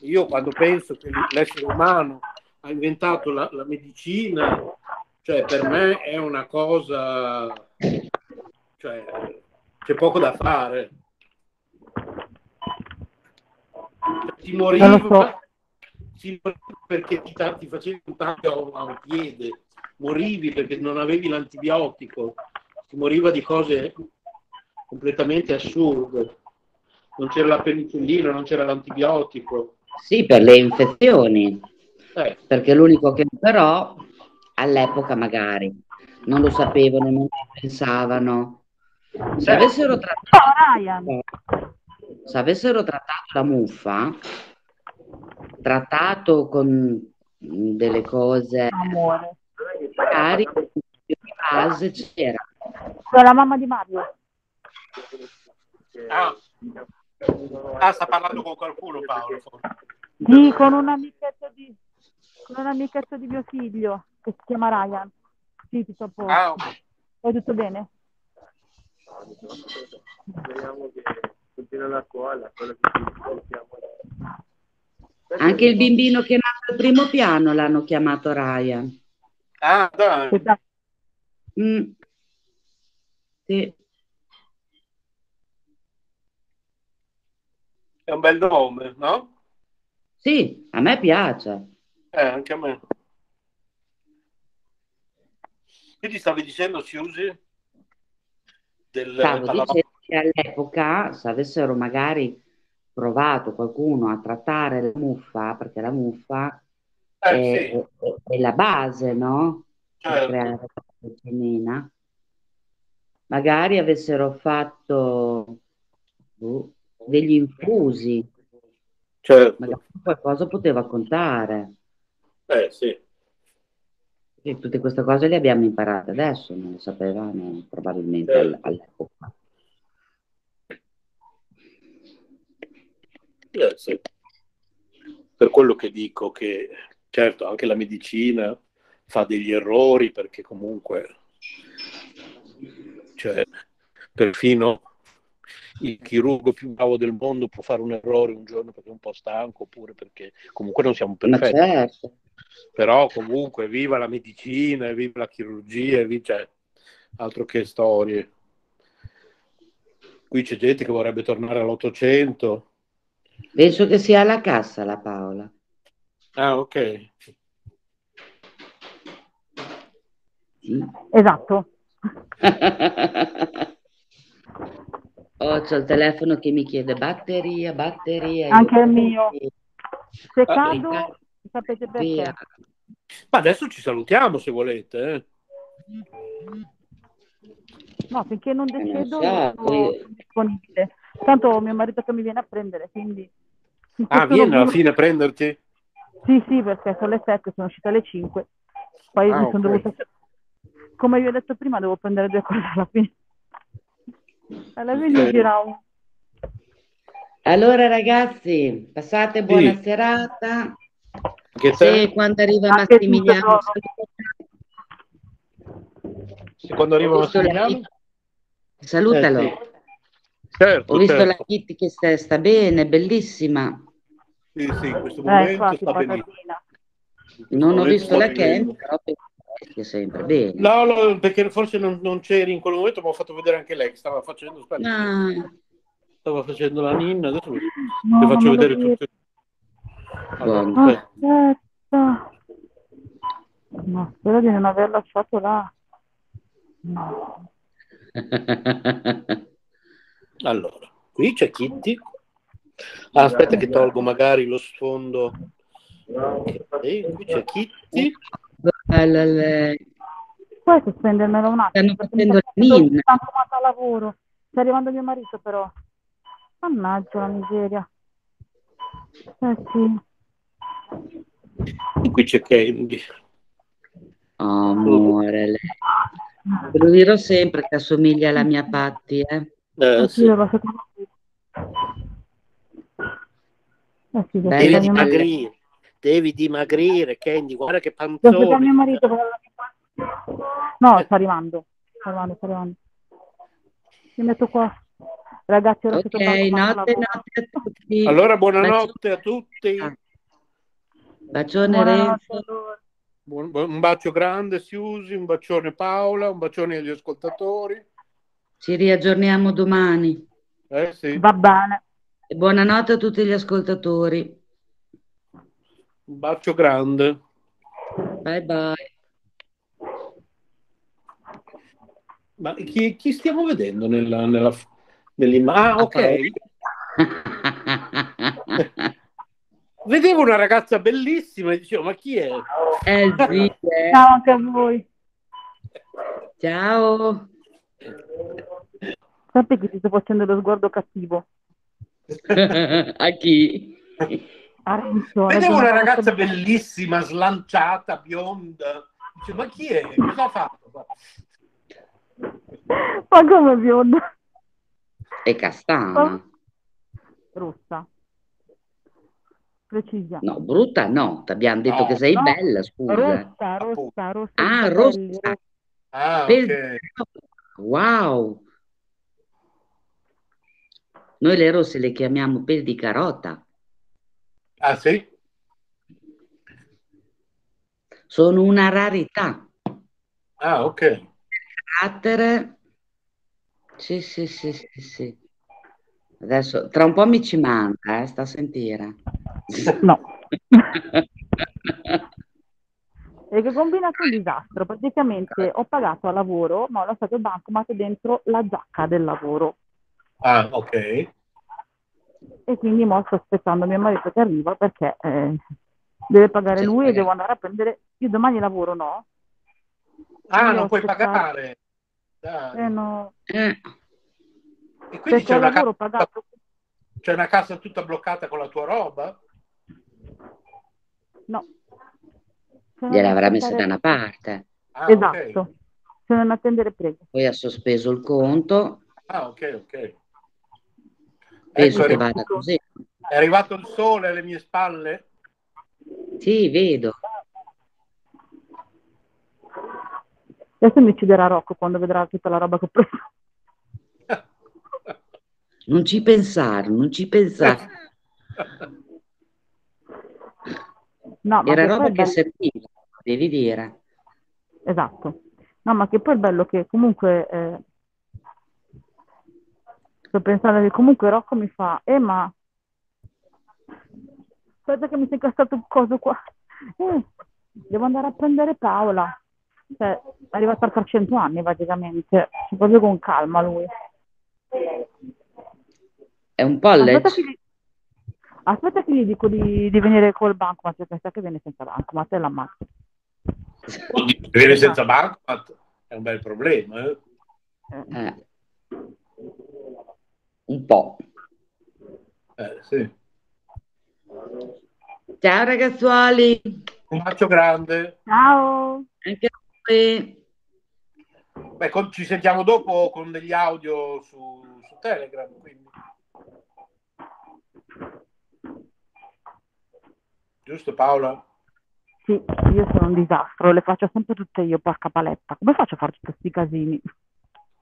io quando penso che l'essere umano ha inventato la, la medicina, cioè per me è una cosa, cioè c'è poco da fare. Si moriva, so. si moriva perché ti, ti facevi un taglio a un piede, morivi perché non avevi l'antibiotico si moriva di cose completamente assurde. Non c'era la penicillina, non c'era l'antibiotico. Sì, per le infezioni. Eh. Perché l'unico che però all'epoca magari non lo sapevano, non pensavano. Se eh. avessero trattato, se avessero trattato la muffa, trattato con delle cose, Amore. magari di base c'era sono la mamma di Mario. Ah. Ah, sta parlando con qualcuno Paolo. Sì, con un amichetto di, con un amichetto di mio figlio che si chiama Ryan. Sì, ti sto posto. Ah, okay. È tutto bene? Speriamo che continua la scuola. Anche il bimbino che è nato al primo piano l'hanno chiamato Ryan. Ah, dai. Mm. Sì. È un bel nome, no? Sì, a me piace. Eh, anche a me. Quindi stavi dicendo, Siusi? Del, Stavo dicendo che all'epoca, se avessero magari provato qualcuno a trattare la muffa, perché la muffa eh, è, sì. è, è, la base, no? Certo. Per creare la magari avessero fatto uh, degli infusi, certo. magari qualcosa poteva contare. Eh sì. E tutte queste cose le abbiamo imparate adesso, non le sapevamo probabilmente certo. all'epoca. Eh, sì. Per quello che dico che certo anche la medicina fa degli errori perché comunque cioè perfino il chirurgo più bravo del mondo può fare un errore un giorno perché è un po' stanco oppure perché comunque non siamo perfetti. Certo. Però comunque viva la medicina, viva la chirurgia, viva, cioè, altro che storie. Qui c'è gente che vorrebbe tornare all'Ottocento. Penso che sia alla cassa la Paola. Ah, ok. Sì. Esatto. c'ho il telefono che mi chiede batteria, batteria. Anche il mio. Se cado, sapete perché. Via. Ma adesso ci salutiamo se volete. Eh. No, finché non eh, decido non sono disponibile. Tanto mio marito che mi viene a prendere, quindi... Ah, viene alla fine a prenderti? Sì, sì, perché sono le 7, sono uscita alle 5. Poi ah, mi sono okay. dovuta... Come vi ho detto prima, devo prendere due cose alla fine. Alla okay. Allora ragazzi, passate buona sì. serata. Che Se quando arriva Massimiliano... Se quando arriva Massimiliano... Salutalo. Eh, sì. certo, Ho visto certo. la Kitty che sta, sta, bene, bellissima. Sì, sì, in questo momento eh, infatti, sta benissimo. Non ho visto la Ken, però sempre bene. No, no perché forse non, non, c'eri in quel momento, ma ho fatto vedere anche lei che stava facendo. Ah. Stava facendo la ninna, adesso no, le faccio vedere tutte. Allora, Aspetta. No, spero di non aver lasciato là. No. allora, qui c'è Kitty. Ah, aspetta che tolgo magari lo sfondo. Okay, qui c'è Kitty. Bella lei. Puoi sospendermelo un attimo? Stanno facendo il a lavoro. Sta arrivando mio marito però. Mannaggia la miseria. Eh sì. Qui c'è Candy. amore, lei. Lo dirò sempre che assomiglia alla mia Patti, eh? Eh, sì. Devi dimagrire, devi dimagrire, Candy, guarda che panzone. mio marito. No, sta arrivando, sta arrivando, sta arrivando. Mi metto qua. Ragazzi, ora ok, notte, notte a tutti. Allora, buonanotte a tutti. Bacione Renzo. Un bacio grande Siusi, un bacione Paola, un bacione agli ascoltatori. Ci riaggiorniamo domani. Eh sì. Va bene. E buonanotte a tutti gli ascoltatori. Un bacio grande. Bye bye. Ma chi, chi stiamo vedendo nella, nella, nell'immagine? Ah, ok. vedevo una ragazza bellissima e dicevo, ma chi è? Eh sì, eh. Ciao anche a voi. Ciao. Sappi che ti sto facendo lo sguardo cattivo. a chi? A Renzo, vedevo una ragazza bellissima, slanciata, bionda. Dice, ma chi è? Cosa ha fatto? Ma come bionda? È castana. Rossa precisa. No, brutta no, ti abbiamo detto no, che sei no. bella, scusa. Rossa, rossa, rossa. Ah, rossa. Ah, okay. Wow. Noi le rosse le chiamiamo pel di carota. Ah, sì? Sono una rarità. Ah, ok. Carattere. Sì, sì, sì, sì, sì. Adesso, tra un po' mi ci manca, eh, sta a sentire. No. e che combinato un disastro. Praticamente ho pagato a lavoro, ma ho lasciato il bancomat dentro la giacca del lavoro. Ah, ok. E quindi mo sto aspettando mio marito che arriva perché eh, deve pagare sì, lui e devo andare a prendere. Io domani lavoro, no? Ah, quindi non puoi aspettato... pagare. Dai. Eh, no. Eh. E quindi c'è una, casa, pagato... c'è una casa tutta bloccata con la tua roba? No. Gliel'avrà messa da una parte. Ah, esatto. Okay. Se non attendere, prego. Poi ha sospeso il conto. Ah, ok, ok. Penso ecco, che vada così. È arrivato il sole alle mie spalle? Sì, vedo. Adesso mi ucciderà Rocco quando vedrà tutta la roba che ho preso. Non ci pensare, non ci pensare. No, Era roba che serviva, devi dire. Esatto. No, ma che poi è bello che comunque... Eh... Sto pensando che comunque Rocco mi fa, eh ma... Aspetta che mi si è incastrato un coso qua. Eh, devo andare a prendere Paola. Cioè, arrivato a 300 anni praticamente, proprio con calma lui. È un college? Aspetta che gli, aspetta che gli dico di, di venire col bancomat, se pensa che viene senza bancomat e l'ammazzo. Viene senza bancomat è un bel problema. Eh? Eh. Un po'. Eh, sì. Ciao ragazzuoli. Un bacio grande. Ciao. Anche a voi. Beh, con, ci sentiamo dopo con degli audio su, su Telegram. Quindi. Giusto Paola? Sì, io sono un disastro, le faccio sempre tutte io, porca paletta. Come faccio a fare tutti questi casini?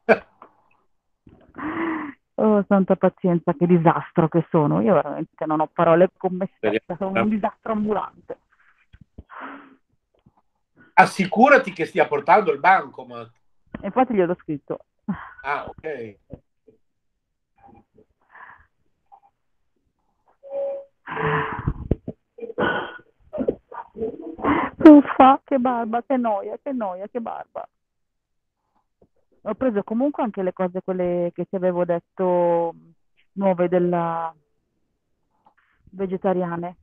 oh, santa pazienza, che disastro che sono. Io veramente non ho parole con me stessa, sono un disastro ambulante. Assicurati che stia portando il bancomat. Infatti gliel'ho scritto. Ah, ok. Uffa, che barba, che noia, che noia, che barba. Ho preso comunque anche le cose, quelle che ti avevo detto, nuove della vegetariane.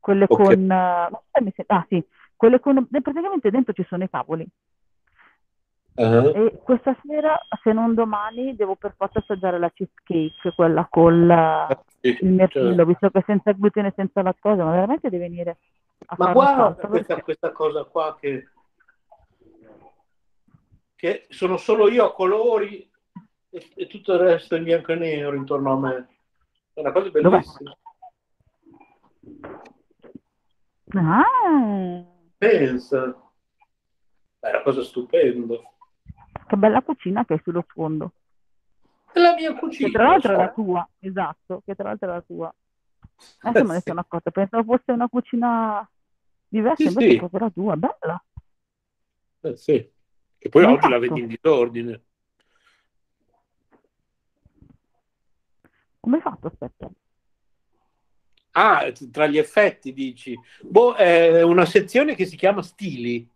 Quelle Ok. con... eh, ah sì, quelle con... Praticamente dentro ci sono i cavoli. Uh-huh. E questa sera, se non domani, devo per forza assaggiare la cheesecake, quella con Sì, il mirtillo, certo. visto che senza glutine e senza lattosio, ma veramente devi venire a Ma fare guarda questa, perché- questa cosa qua che, che sono solo io a colori e, e tutto il resto è in bianco e nero intorno a me. È una cosa bellissima. Ah, Pensa. È una cosa stupenda. che bella cucina che hai sullo sfondo. È la mia Che cucina. tra l'altro è la tua, esatto, che tra l'altro è la tua. Adesso me ne sono accorta, pensavo fosse una cucina diversa, Sì, invece sì. è proprio la tua, bella. Eh, sì. E poi oggi la vedi in disordine. Come hai fatto, aspetta? Ah, tra gli effetti dici. Boh, è una sezione che si chiama stili,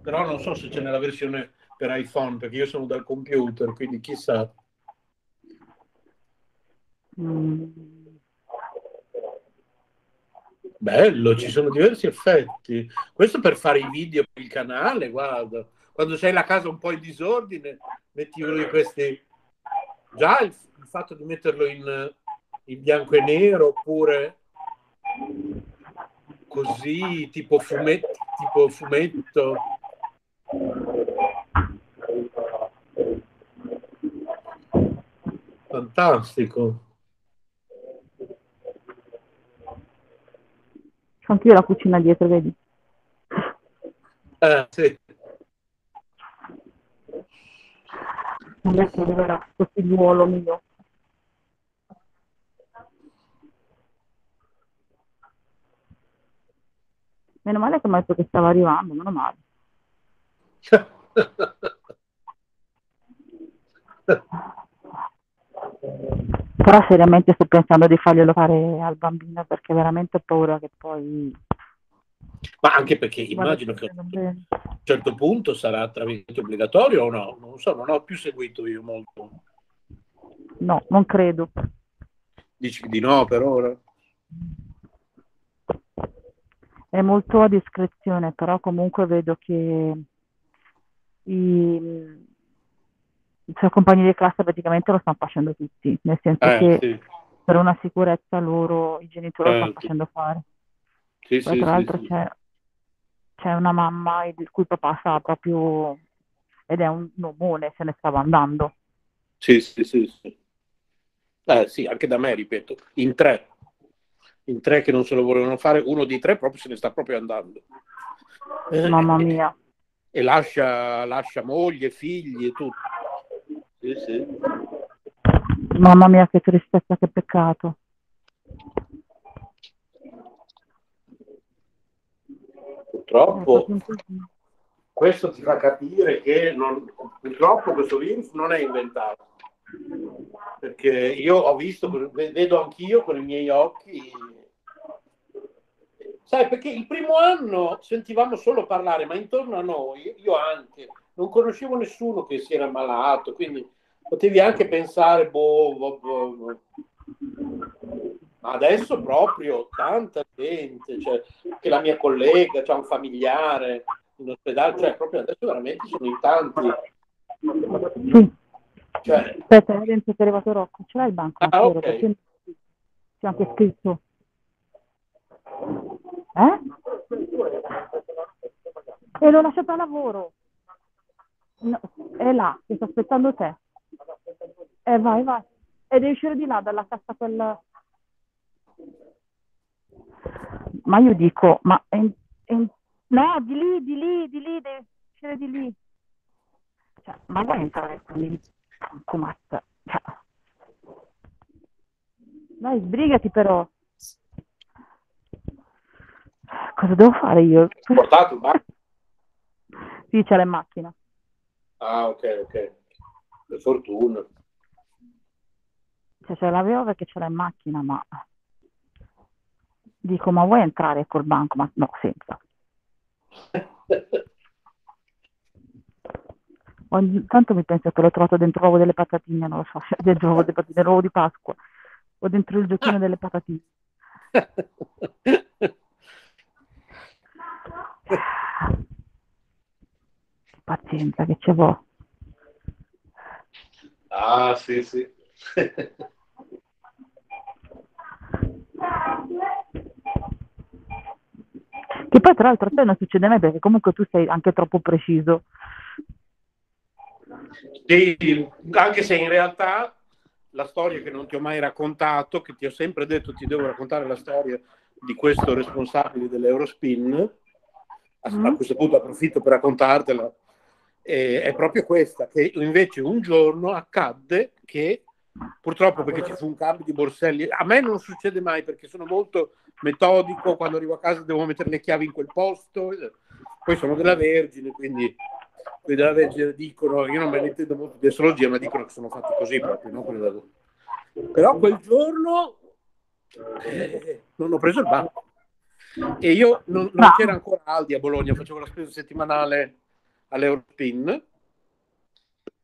però non so se c'è nella versione per iPhone, perché io sono dal computer, quindi chissà. Mm, Bello, ci sono diversi effetti. Questo per fare i video per il canale, guarda. Quando c'hai la casa un po' in disordine, metti uno di questi. Già il, il fatto di metterlo in, in bianco e nero, oppure così, tipo fumetto, tipo fumetto. Fantastico. Anch'io la cucina dietro, vedi? Eh, sì. Adesso arriverà questo figliuolo mio. Meno male che mi ha detto che stava arrivando, meno male. Però seriamente sto pensando di farglielo fare al bambino perché veramente ho paura che poi... Ma anche perché immagino che a un certo punto sarà tra virgolette obbligatorio o no? Non so, non ho più seguito io molto. No, non credo. Dici di no per ora? È molto a discrezione, però comunque vedo che i, i suoi compagni di classe praticamente lo stanno facendo tutti, nel senso Eh, che sì. per una sicurezza loro, i genitori lo stanno Certo. facendo fare. Sì, Poi sì, tra l'altro sì. c'è, c'è una mamma il cui papà sta proprio, ed è un omone, se ne stava andando. Sì, sì, sì, sì. Eh, sì, anche da me, ripeto, in tre. In tre che non se lo volevano fare, uno di tre proprio se ne sta proprio andando. Eh, Mamma e- mia. E lascia, lascia moglie, figli e tutto. Sì, sì. Mamma mia, che tristezza, che peccato. Purtroppo casino. questo ti fa capire che non- purtroppo questo virus non è inventato. Perché io ho visto, vedo anch'io con i miei occhi Sai, perché il primo anno sentivamo solo parlare, ma intorno a noi, io anche, non conoscevo nessuno che si era malato, quindi potevi anche pensare, boh, boh, boh, boh. Ma adesso proprio tanta gente, cioè, che la mia collega, c'è un familiare in ospedale, cioè proprio adesso veramente sono in tanti. Sì. Cioè... Aspetta, è dentro è arrivato Rocco, ce l'hai il banco? Ah, ok. C'è anche scritto. Eh? E l'ho lasciato a lavoro. No, è là, che sto aspettando te. Eh, vai, vai. E devi uscire di là, dalla cassa quella... Ma io dico, ma... È, è, no, di lì, di lì, di lì, devi uscire di lì. Cioè, ma vuoi entrare qui? Come cioè. Dai, sbrigati però. Cosa devo fare io? Portato il bar? Sì, c'è in macchina. Ah, ok, ok. Per fortuna. Cioè, ce l'avevo perché ce l'ha in macchina, ma... Dico, ma vuoi entrare col banco? Ma no, senza. Ogni tanto mi penso che l'ho trovato dentro l'uovo delle patatine, non lo so, dentro l'uovo, delle patatine, l'uovo di Pasqua, o dentro il giochino delle patatine. Pazienza che ce l'ho. Ah, sì, sì. Che poi tra l'altro a te non succede mai perché comunque tu sei anche troppo preciso. Sì, anche se in realtà la storia che non ti ho mai raccontato, che ti ho sempre detto ti devo raccontare la storia di questo responsabile dell'Eurospin, a, mm. a questo punto approfitto per raccontartela, eh, è proprio questa, che invece un giorno accadde che purtroppo perché ci fu un cambio di borselli, a me non succede mai perché sono molto metodico, quando arrivo a casa devo mettere le chiavi in quel posto, poi sono della Vergine, quindi quelli della Vergine dicono, io non me ne intendo molto di astrologia, ma dicono che sono fatti così proprio, no? però quel giorno eh, non ho preso il banco. E io non, non c'era ancora Aldi a Bologna, facevo la spesa settimanale all'Europin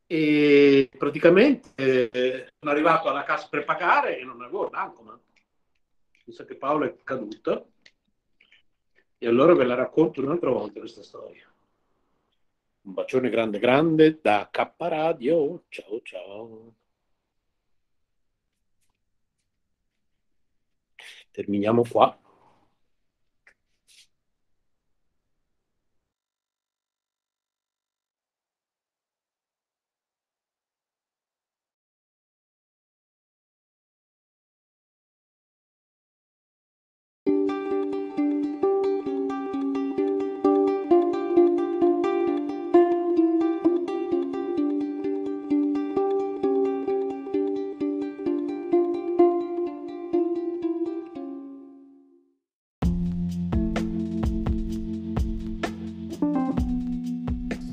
e praticamente eh, sono arrivato alla cassa per pagare e non avevo il banco, ma mi sa che Paolo è caduto e allora ve la racconto un'altra volta questa storia. Un bacione grande grande da K Radio. Ciao ciao. Terminiamo qua.